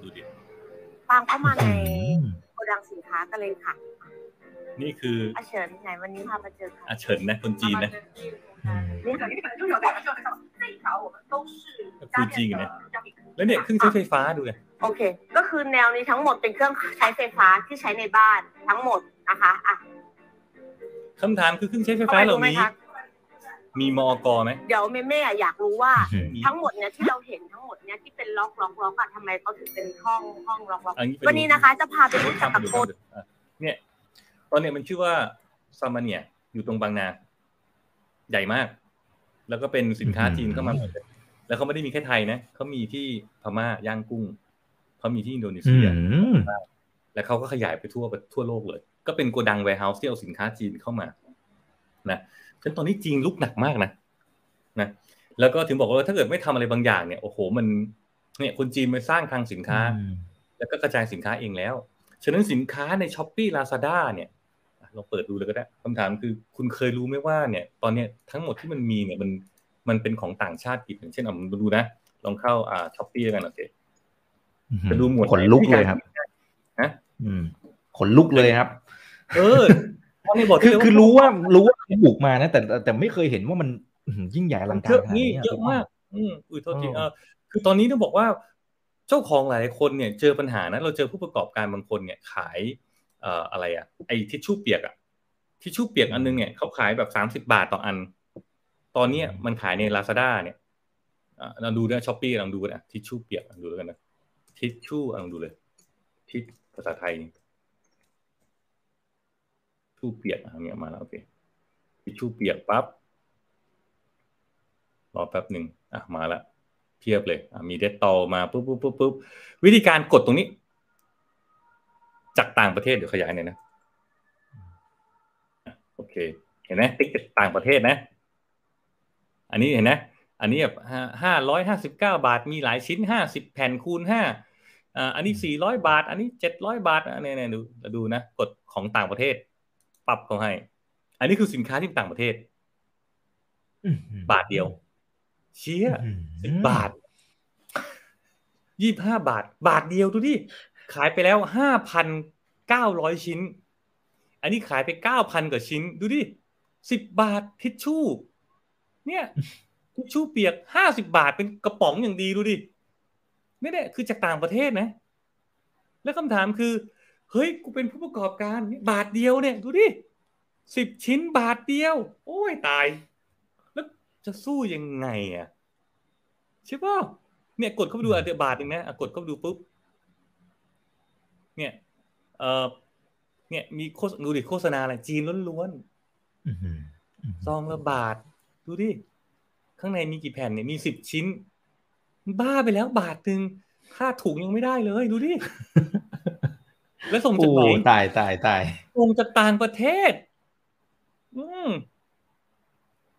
ดูดิตามเข้ามาในโกดังสินค้ากันเลยค่ะ นี่คืออาเฉินไหนวันนี้พามาเจอค่ะอาเฉินนะคนจีนนะ นี่ค่ะคือจริงนะแล้วเนี่ยเครื่องใช้ไฟฟ้าดูเลยโอเค ก็คือแนวนี้ทั้งหมดเป็นเครื่องใช้ไฟฟ้าที่ใช้ในบ้านทั้งหมดนะคะอะคำถามคือเครื่องใช้ไฟเข้าฟ้าไปเหดูล่าไหมนี้คะมีมอกไหมเดี๋ยวเมเม่อะอยากรู้ว่าอืมทั้งหมดเนี่ยที่เราเห็นทั้งหมดเนี่ยที่เป็นล็อกล็อกล็อกอะทำไมเขาถึงเป็นห้องห้องล็อกล็อกอันนี้ไปดูวันนี้นะคะ จะพาไปรู้จักกับโกดอะเนี่ยตอนเนี้ยมันชื่อว่าซามาเนียอยู่ตรงบางนา ใหญ่มาก แล้วก็เป็นสินค้าจีนเข้ามาหมดเลยแล้วเขาไม่ได้มีแค่ไทยนะเขามีที่พม่าย่างกุ้งเขามีที่อินโดนีอืเซียมแล้วเขาก็ขยายไปทั่วทั่วโลกเลย ก็เป็นโกดัง warehouse ที่เอาสินค้าจีนเข้ามานะฉะนั้นตอนนี้จีนรุกหนักมากนะนะแล้วก็ถึงบอกว่าถ้าเกิดไม่ทำอะไรบางอย่างเนี่ยโอ้โหมันเนี่ยคนจีนมาสร้างคลังสินค้า แล้วก็กระจายสินค้าเองแล้ว ฉะนั้นสินค้าใน Shopee Lazada เนี่ย เราเปิดดูเลยก็ได้คำถามคือคุณเคยรู้ไหมว่าเนี่ย ตอนเนี้ยทั้งหมดที่มันมีเนี่ยมันมันเป็นของต่างชาติกิจอย่างเช่นเอามาดูนะลองเข้าอ่าช้อปปี้กันโอเคจะดูหมวดขนลุกเลยครับฮะอืมขนลุกเลยครับ เออตอนนี้บอกคือได้เลยคือรู้ว่ารู้ว่าเขาบุกมานะแต่แต่แต่ไม่เคยเห็นว่ามันอื้อหือยิ่งใหญ่อลังเยการอะขนาดนี่นี้เยอะมาก อืมอุ้ยโทษทีอ๋อเออคือตอนนี้ต้องบอกว่า เจ้าของหลายๆคนเนี่ย เจอปัญหานะเราเจอผู้ประกอบการบางคนเนี่ย ขายเอ่ออะไรอะไอ้ทิชชู่เปียกอะทิชชู่เปียกอันนึงเนี่ยเขาขายแบบสามสิบาทต่ออัน ตอนเนี้ยมันขายในลาซาด้าเนี่ยอะเราดูนะช้อปปี้ลองดูนะทิชชู่เปียกลองดูแล้วกันนะทิชชู่ลองดูเลย ทิชภาษาไทยนี่ชู่เปียกอะไรเงี้ยมาแล้วโอเคทิชชู่เปียกปั๊บรอแป๊บหนึ่งอะมาละเพียบเลยอะมีเดตตอมาปุ๊บปุ๊บปุ๊บปุ๊บวิธีการกดตรงนี้ จากต่างประเทศเดี๋ยวขยายหน่อยนะอะโอเค เห็นไหมติ๊กจากต่างประเทศนะ อันนี้เห็นไหมอันนี้แบบห้าร้อยห้าสิบเก้าบาทมีหลายชิ้นห้าสิบแผ่นคูณห้าอ่าอันนี้สี่ร้อยบาท อันนี้เจ็ดร้อยบาทอันนี้เนี่ยดูดูนะกดของต่างประเทศ ปรับเขาให้ อันนี้คือสินค้าที่ต่างประเทศบาทเดียว เชี่ยสิบบาทยี่ห้าบาท บาทเดียวดูดิ ขายไปแล้วห้าพันเก้าร้อยชิ้น อันนี้ขายไปเก้าพันกว่าชิ้น ดูดิสิบบาททิชชู่ เนี่ยทิชชู่เปียกห้าสิบาทเป็นกระป๋องอย่างดีดูดินี่แหละคือจากต่างประเทศนะ แล้วคำถามคือ เฮ้ยกูเป็นผู้ประกอบการบาทเดียวเนี่ยดูดิสิบชิ้นบาทเดียว โอ้ยตาย แล้วจะสู้ยังไงอะใช่ป่ะเนี่ยกดเข้าไปดูอะเดี๋ยวบาทหนึ่งนะกดเข้าไปดูปุ๊บ เนี่ย เออเนี่ย มีโฆษดูดิโฆษณาอะไรจีนล้วนๆซองละบาท ดูดิ ข้างในมีกี่แผ่นเนี่ยมีสิบชิ้น บ้าไปแล้วบาทหนึ่งค่าถุงยังไม่ได้เลย ดูดิ แล้วส่งจากไหนตายตายตายส่งจากต่างประเทศ อืม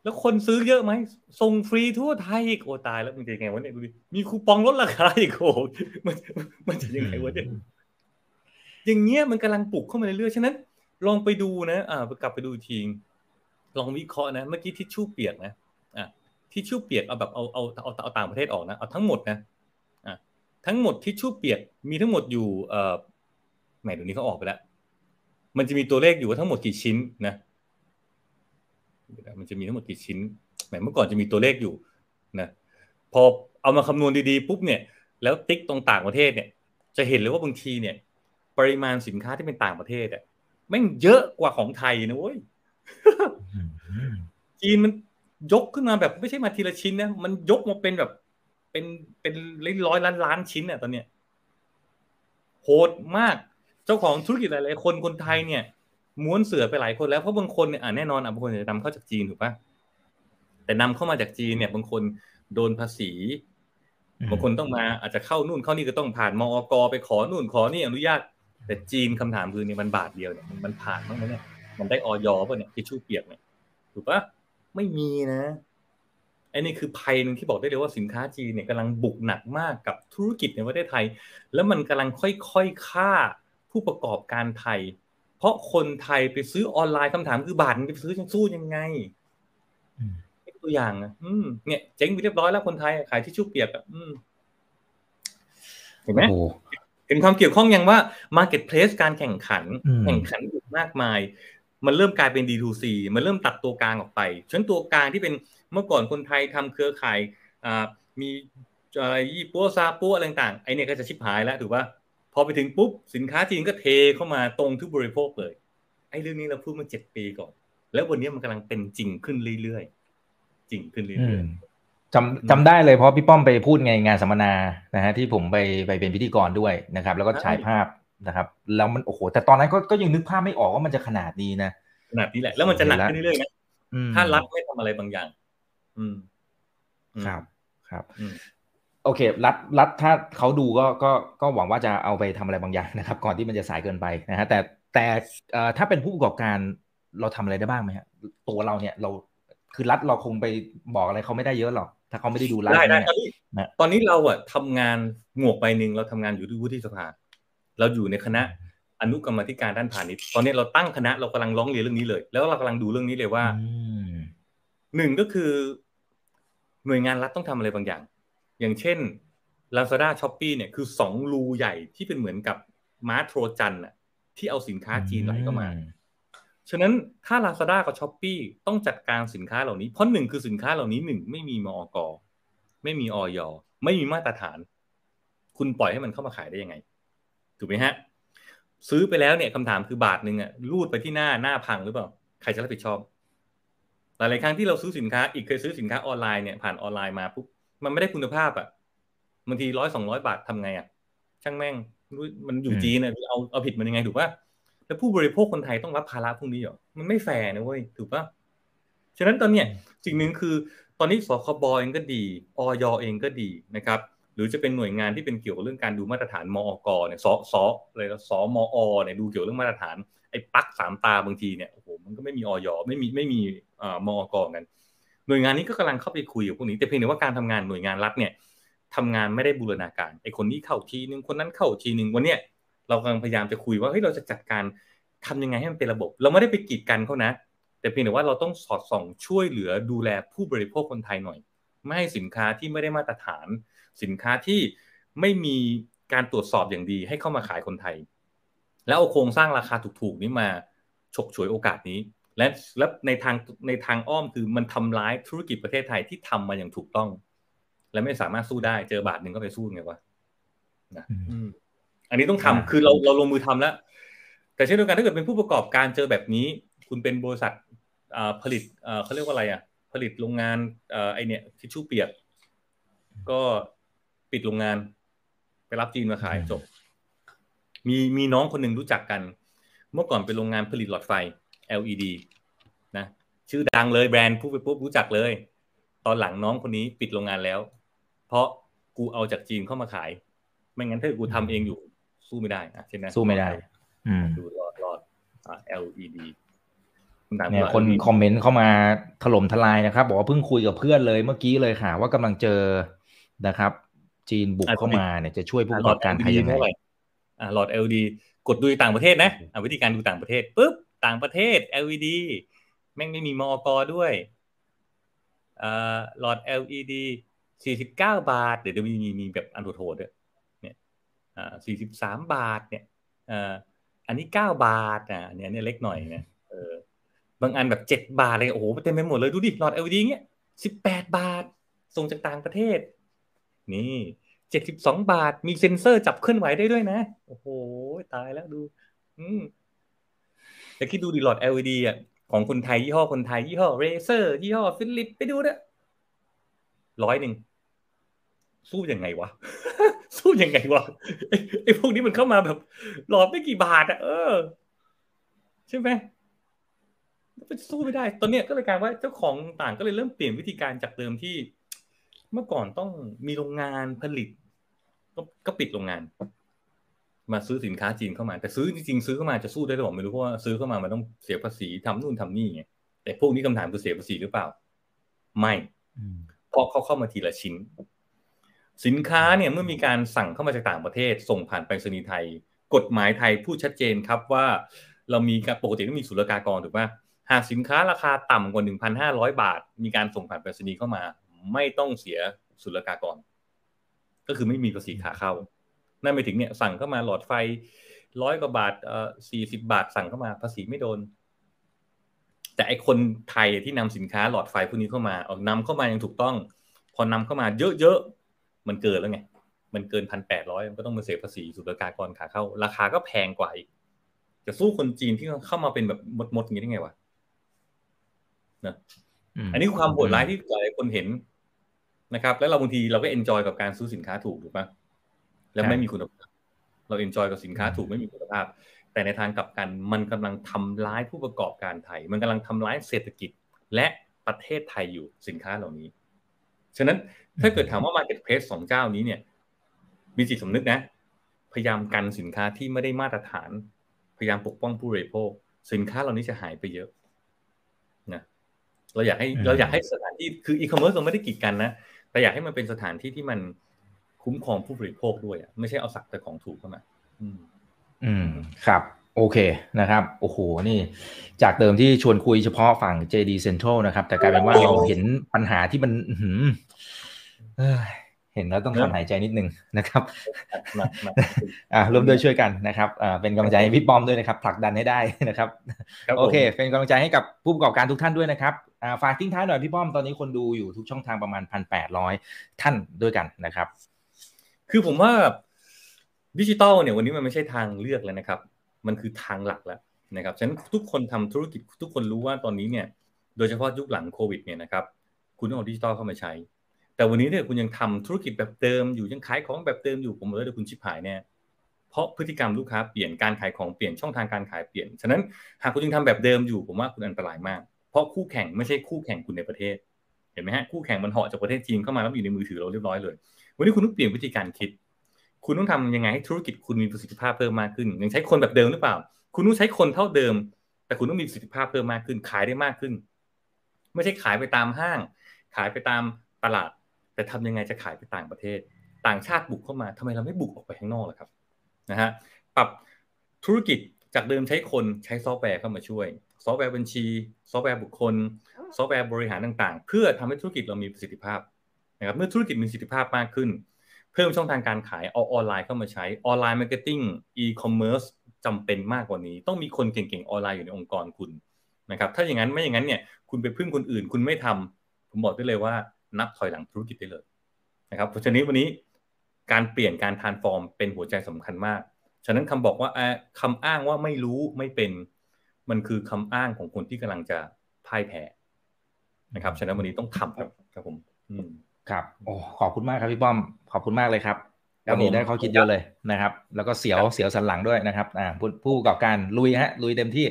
แล้วคนซื้อเยอะไหมส่งฟรีทั่วไทยโอ้ตายแล้วมันจะยังไงวะเนี่ยดูดิมีคูปองลดราคาอีกโอ้มันมันจะยังไงวะเนี่ย อย่างเงี้ยมันกำลังปลุกเข้ามาเรื่อยๆฉะนั้น ลองไปดูนะอ่ากลับไปดูทีลองวิเคราะห์นะเมื่อกี้ทิชชู่เปียกนะอะทิชชู่เปียกเอาแบบเอาเอาเอาเอาต่างประเทศออกนะเอาทั้งหมดนะอะทั้งหมดทิชชู่เปียกมีทั้งหมดอยู่เอ่อแหมเดี๋ยวนี้เขาออกไปแล้วมันจะมีตัวเลขอยู่ว่าทั้งหมดกี่ชิ้นนะมันจะมีทั้งหมดกี่ชิ้นแหมเมื่อก่อนจะมีตัวเลขอยู่นะพอเอามาคำนวณดีๆปุ๊บเนี่ยแล้วติ๊กตรงต่างประเทศเนี่ย จะเห็นเลยว่าบางทีเนี่ย ปริมาณสินค้าที่เป็นต่างประเทศอะแม่งเยอะกว่าของไทยนะเว้ยจีนมันยกขึ้นมาแบบไม่ใช่มาทีละชิ้นนะมันยกมาเป็นแบบ เป็นเป็นร้อยล้านล้านชิ้นเนี่ยตอนเนี้ยโหดมากเจ้าของธุรกิจหลายๆคนคนไทยเนี่ย ม้วนเสือไปหลายคนแล้วเพราะบางคนเนี่ยแน่นอนอะบางคนจะนำเข้าจากจีนถูกปะแต่นำเข้ามาจากจีนเนี่ย บางคนโดนภาษีบางคนต้องมาอาจจะเข้านู่นเข้านี่ก็ต้องผ่านมอกไปขอนู่นขอนี่อนุญาต แต่จีนคำถามคือเนี่ยมันบาทเดียวเนี่ยมันผ่านบ้างไหมเนี่ยมันได้ออยป่ะเนี่ยทิชชู่เปียกเนี่ยถูกปะไม่มีนะไอ้นี่คือภัยหนึ่งที่บอกได้เลยว่าสินค้าจีนเนี่ยกำลังบุกหนักมากกับธุรกิจในประเทศไทย แล้วมันกำลังค่อยๆฆ่าผู้ประกอบการไทย เพราะคนไทยไปซื้อออนไลน์คำถามคือบาทมันไปซื้อยังสู้ยังไงตัวอย่างอะอืมเนี่ยเจ๊งไปเรียบร้อยแล้วคนไทยขายที่ชุบเปียกอะเห็นไหม เห็นความเกี่ยวข้องอย่างว่า Marketplace การแข่งขัน แข่งขันมากมาย มันเริ่มกลายเป็น D2C มันเริ่มตัดตัวกลางออกไปฉันตัวกลางที่เป็นเมื่อก่อนคนไทยทำเครือข่ายอ่ามีอะไรยี่ปัวซาปัวอะไรต่างไอเนี่ยก็จะชิบหายแล้วถูกป่ะพอไปถึงปุ๊บสินค้าจีนก็เทเข้ามาตรงทุกบริโภคเลยไอ้เรื่องนี้เราพูดมาเจ็ดปีก่อน แล้ววันนี้มันกำลังเป็นจริงขึ้นเรื่อยๆจริงขึ้นเรื่อยๆ จำจำได้เลยเพราะพี่ป้อมไปพูดไงงานสัมมนานะฮะที่ผมไปไปเป็นพิธีกรด้วยนะครับ แล้วก็ฉายภาพนะครับ แล้วมันโอ้โหแต่ตอนนั้นก็ก็ยังนึกภาพไม่ออกว่ามันจะขนาดนี้นะขนาดนี้แหละ แล้วมันจะหนักขึ้นเรื่อยๆนะถ้ารัฐไม่ทำอะไรบางอย่าง อืมครับครับโอเค รัฐรัฐถ้าเขาดูก็ก็ก็หวังว่าจะเอาไปทำอะไรบางอย่างนะครับ ก่อนที่มันจะสายเกินไปนะฮะแต่แต่ถ้าเป็นผู้ประกอบการเราทำอะไรได้บ้างไหมฮะตัวเราเนี่ยเรา คือรัฐเราคงไปบอกอะไรเขาไม่ได้เยอะหรอก ถ้าเขาไม่ได้ดูรัฐเนี่ยตอนนี้เราอะทำงานหมวกใบหนึ่งเราทำงานอยู่ที่วุฒิสภา เราอยู่ในคณะอนุกรรมธิการด้านพาณิชย์ตอนนี้เราตั้งคณะเรากำลังร้องเรียนเรื่องนี้เลย แล้วเรากำลังดูเรื่องนี้เลยว่าหนึ่งก็คือ หน่วยงานรัฐต้องทำอะไรบางอย่าง อย่างเช่น Lazada s h o p e e เนี่ยคือสองรูใหญ่ที่เป็นเหมือนกับม้าโทรจันน่ะที่เอาสินค้าจีนไหลเข้ามา ฉะนั้นถ้า Lazada กับ s h o p e e ต้องจัดการสินค้าเหล่านี้ เพราะหนึ่งคือสินค้าเหล่านี้หนึ่งไม่มีมอกไม่มีออยไม่มีมาตรฐาน คุณปล่อยให้มันเข้ามาขายได้ยังไง ถูกไหมฮะ ซื้อไปแล้วเนี่ยคำถามคือบาทหนึ่งอะรูดไปที่หน้าหน้าพังหรือเปล่า ใครจะรับผิดชอบ หลายๆครั้งที่เราซื้อสินค้า อีกเคยซื้อสินค้าออนไลน์เนี่ยผ่านออนไลน์มาปุ๊บมันไม่ได้คุณภาพอะบางทีร้อยสองร้อยบาททำไงอะช่างแม่งมันอยู่จีนอะเอาเอาผิดมันยังไงถูกป่ะ แล้วผู้บริโภคคนไทยต้องรับภาระพวกนี้เหรอ มันไม่แฟร์นะเว้ย ถูกป่ะฉะนั้นตอนเนี้ยสิ่งหนึ่งคือตอนนี้สคบเองก็ดีออยเองก็ดีนะครับ หรือจะเป็นหน่วยงานที่เป็นเกี่ยวกับเรื่องการดูมาตรฐานมอกเนี่ยสสอะไรสมอเนี่ยดูเกี่ยวเรื่องมาตรฐานไอ้ปักสามตาบางทีเนี่ยโอ้โหมันก็ไม่มีออยไม่มีไม่มีอ่ามอกกัน หน่วยงานนี้ก็กำลังเข้าไปคุยกับพวกนี้แต่เพียงแต่ว่าการทำงานหน่วยงานรัฐเนี่ยทำงานไม่ได้บูรณาการไอ้คนนี้เข้าทีนึงคนนั้นเข้าทีนึงวันเนี้ย เรากำลังพยายามจะคุยว่าเฮ้ยเราจะจัดการทำยังไงให้มันเป็นระบบ เราไม่ได้ไปกีดกันเขานะ แต่เพียงแต่ว่าเราต้องสอดส่องช่วยเหลือดูแลผู้บริโภคคนไทยหน่อย ไม่ให้สินค้าที่ไม่ได้มาตรฐาน สินค้าที่ไม่มีการตรวจสอบอย่างดีให้เข้ามาขายคนไทย แล้วเอาโครงสร้างราคาถูกๆนี้มาฉกฉวยโอกาสนี้ และและในทางในทางอ้อมคือมันทำร้ายธุรกิจประเทศไทยที่ทำมาอย่างถูกต้อง และไม่สามารถสู้ได้เจอบาทหนึ่งก็ไปสู้ไงวะนะ อันนี้ต้องทำคือเราเราลงมือทำแล้ว แต่เช่นเดียวกันถ้าเกิดเป็นผู้ประกอบการเจอแบบนี้ คุณเป็นบริษัทผลิตเขาเรียกว่าอะไรอะ ผลิตโรงงานไอเนี่ยทิชชู่เปียก ก็ปิดโรงงาน ไปรับจีนมาขายจบ มีมีน้องคนหนึ่งรู้จักกัน เมื่อก่อนเป็นโรงงานผลิตหลอดไฟ LED นะ ชื่อดังเลยแบรนด์ผู้ไปปุ๊บรู้จักเลย ตอนหลังน้องคนนี้ปิดโรงงานแล้ว เพราะกูเอาจากจีนเข้ามาขาย ไม่งั้นถ้ากูทำเองอยู่ สู้ไม่ได้นะใช่ไหมสู้ไม่ได้อืมดูหลอดหลอด LED เนี่ยคนคอมเมนต์เข้ามาถล่มทลายนะครับ บอกว่าเพิ่งคุยกับเพื่อนเลยเมื่อกี้เลยค่ะ ว่ากำลังเจอนะครับ จีนบุกเข้ามาเนี่ยจะช่วยผู้ประกอบการไทยยังไงอ่าหลอด LED กดดูต่างประเทศนะอ่าวิธีการดูต่างประเทศปุ๊บต่างประเทศ LED แม่งไม่มีมอกด้วยอ่าหลอด LED สี่สิบเก้าบาท เดี๋ยวมีมีมีแบบอันโทษด้วยเนี่ยอ่า สี่สิบสามบาทเนี่ยอ่าอันนี้เก้าบาทอะเนี่ยเนี่ยเล็กหน่อยนะเออบางอันแบบเจ็ดบาทเลยโอ้โหเต็มไปหมดเลยดูดิหลอด LED เงี้ยสิบแปดบาทส่งจากต่างประเทศ นี่เจ็ดสิบสองบาทมีเซ็นเซอร์จับเคลื่อนไหวได้ด้วยนะ โอ้โหตายแล้วดู อืมแต่คิดดูดิหลอด LED อะของคนไทยยี่ห้อคนไทยยี่ห้อ Racer ยี่ห้อ Philips ไปดูเด้อร้อยหนึ่งสู้ยังไงวะ สู้ยังไงวะไอ้พวกนี้มันเข้ามาแบบ หลอดไม่กี่บาทอะเออ ใช่ไหมสู้ไม่ได้ ตอนเนี้ยก็เลยกลายว่าเจ้าของต่างก็เลยเริ่มเปลี่ยนวิธีการจากเดิมที่ เมื่อก่อนต้องมีโรงงานผลิต ก็ก็ปิดโรงงาน มาซื้อสินค้าจีนเข้ามา แต่ซื้อจริงๆซื้อเข้ามาจะสู้ได้หรือเปล่าไม่รู้เพราะว่าซื้อเข้ามามันต้องเสียภาษีทำนู่นทำนี่ไงแต่พวกนี้คำถามคือเสียภาษีหรือเปล่า ไม่เพราะเขาเข้ามาทีละชิ้น สินค้าเนี่ยเมื่อมีการสั่งเข้ามาจากต่างประเทศ ส่งผ่านไปรษณีย์ไทย กฎหมายไทยพูดชัดเจนครับว่า เรามีปกติต้องมีศุลกากรถูกไหมหากสินค้าราคาต่ำกว่า 1,500 บาท มีการส่งผ่านไปรษณีย์เข้ามา ไม่ต้องเสียศุลกากร ก็คือไม่มีภาษีขาเข้า นั่นหมายถึงเนี่ยสั่งเข้ามาหลอดไฟร้อยกว่าบาทเอ่อสี่สิบบาทสั่งเข้ามาภาษีไม่โดน แต่ไอคนไทยที่นำสินค้าหลอดไฟพวกนี้เข้ามาเอานำเข้ามาอย่างถูกต้อง พอนำเข้ามาเยอะ มันเกินแล้วไง มันเกินพันแปดร้อยมันก็ต้องมาเสียภาษีศุลกากรขาเข้า ราคาก็แพงกว่าอีก จะสู้คนจีนที่เข้ามาเป็นแบบหมดๆอย่างนี้ได้ไงวะนะอันนี้คือความโหดร้ายที่หลายคนเห็นนะครับ แล้วเราบางทีเราก็ enjoy กับการซื้อสินค้าถูกถูกปะแล้วไม่มีคุณภาพ เรา enjoy กับสินค้าถูกไม่มีคุณภาพ แต่ในทางกลับกันมันกำลังทำร้ายผู้ประกอบการไทย มันกำลังทำร้ายเศรษฐกิจ และประเทศไทยอยู่สินค้าเหล่านี้ ฉะนั้นถ้าเกิดถามว่า Marketplace สองเจ้านี้เนี่ย มีจิตสำนึกนะ พยายามกันสินค้าที่ไม่ได้มาตรฐาน พยายามปกป้องผู้บริโภค สินค้าเหล่านี้จะหายไปเยอะเราอยากให้เราอยากให้สถานที่คืออีคอมเมิร์ซเราไม่ได้กีดกันนะแต่อยากให้มันเป็นสถานที่ที่มันคุ้มครองผู้บริโภคด้วยอะไม่ใช่เอาสักแต่ของถูกเข้ามาอืมอืมครับ โอเคนะครับ โอ้โห นี่จากเดิมที่ชวนคุยเฉพาะฝั่ง JD Central นะครับ แต่กลายเป็นว่าเราเห็นปัญหาที่มันเห็นแล้วต้องถอนหายใจนิดนึงนะครับอ่าร่วมด้วยช่วยกันนะครับอ่าเป็นกำลังใจให้พี่ป้อมด้วยนะครับผลักดันให้ได้นะครับ โอเค เป็นกำลังใจให้กับผู้ประกอบการทุกท่านด้วยนะครับอ่าฝากทิ้งท้ายหน่อยพี่ป้อมตอนนี้คนดูอยู่ทุกช่องทางประมาณพันแปดร้อยท่านด้วยกันนะครับ คือผมว่าดิจิตอลเนี่ยวันนี้มันไม่ใช่ทางเลือกแล้วนะครับ มันคือทางหลักแล้วนะครับฉะนั้นทุกคนทำธุรกิจทุกคนรู้ว่าตอนนี้เนี่ยโดยเฉพาะยุคหลังโควิดเนี่ยนะครับคุณต้องเอาดิจิตอลเข้ามาใช้ แต่วันนี้เนี่ยคุณยังทำธุรกิจแบบเดิมอยู่ยังขายของแบบเดิมอยู่ผมเลยเดี๋ยวคุณชิบหายแน่เพราะพฤติกรรมลูกค้าเปลี่ยนการขายของเปลี่ยนช่องทางการขายเปลี่ยนฉะนั้นหากคุณยังทำแบบเดิมอยู่ผมว่าคุณอันตรายมาก เพราะคู่แข่งไม่ใช่คู่แข่งคุณในประเทศเห็นไหมฮะคู่แข่งมันเหาะจากประเทศจีนเข้ามาแล้วอยู่ในมือถือเราเรียบร้อยเลย วันนี้คุณต้องเปลี่ยนวิธีการคิด คุณต้องทำยังไงให้ธุรกิจคุณมีประสิทธิภาพเพิ่มมากขึ้นยังใช้คนแบบเดิมหรือเปล่า คุณต้องใช้คนเท่าเดิม แต่คุณต้องมีประสิทธิภาพเพิ่มมากขึ้น ขายได้มากขึ้น ไม่ใช่ขายไปตามห้าง ขายไปตามตลาด แต่ทำยังไงจะขายไปต่างประเทศ ต่างชาติบุกเข้ามาทำไมเราไม่บุกออกไปข้างนอกล่ะครับนะฮะปรับธุรกิจจากเดิมใช้คนใช้ซอฟต์แวร์เข้ามาช่วย ซอฟต์แวร์บัญชี ซอฟต์แวร์บุคคล ซอฟต์แวร์บริหารต่างๆ เพื่อทำให้ธุรกิจเรามีประสิทธิภาพนะครับเมื่อธุรกิจมีประสิทธิภาพมากขึ้นเพิ่มช่องทางการขายเอาออนไลน์เข้ามาใช้ online marketing อีคอมเมิร์ซจำเป็นมากกว่านี้ ต้องมีคนเก่งๆออนไลน์อยู่ในองค์กรคุณนะครับถ้าอย่างนั้นไม่อย่างนั้นเนี่ยคุณไปพึ่งคนอื่น คุณไม่ทำผมบอกได้เลยว่านับถอยหลังธุรกิจได้เลยนะครับเพราะฉะนั้นวันนี้การเปลี่ยนการทานฟอร์มเป็นหัวใจสำคัญมาก ฉะนั้นคำบอกว่าคำอ้างว่าไม่รู้ไม่เป็น มันคือคำอ้างของคนที่กำลังจะพ่ายแพ้นะครับฉะนั้นวันนี้ต้องทำครับครับผม อืม ครับโอ้ขอบคุณมากครับพี่ป้อม ขอบคุณมากเลยครับวันนี้ได้ข้อคิดเยอะเลยนะครับ แล้วก็เสียวเสียวสันหลังด้วยนะครับอ่าผู้ผู้ประกอบการลุยฮะลุยเต็มที่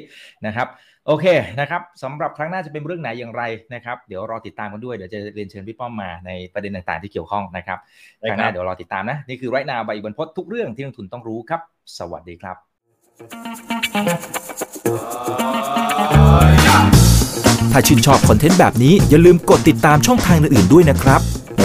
นะครับโอเคนะครับสำหรับครั้งหน้าจะเป็นเรื่องไหนอย่างไรนะครับ เดี๋ยวรอติดตามกันด้วยเดี๋ยวจะเรียนเชิญพี่ป้อมมาในประเด็นต่างๆที่เกี่ยวข้องนะครับครั้งหน้าเดี๋ยวรอติดตามนะนี่คือไรนาใบบันพดทุกเรื่องที่นักทุนต้องรู้ครับ สวัสดีครับ ถ้าชื่นชอบคอนเทนต์แบบนี้อย่าลืมกดติดตามช่องทางอื่นๆด้วยนะครับ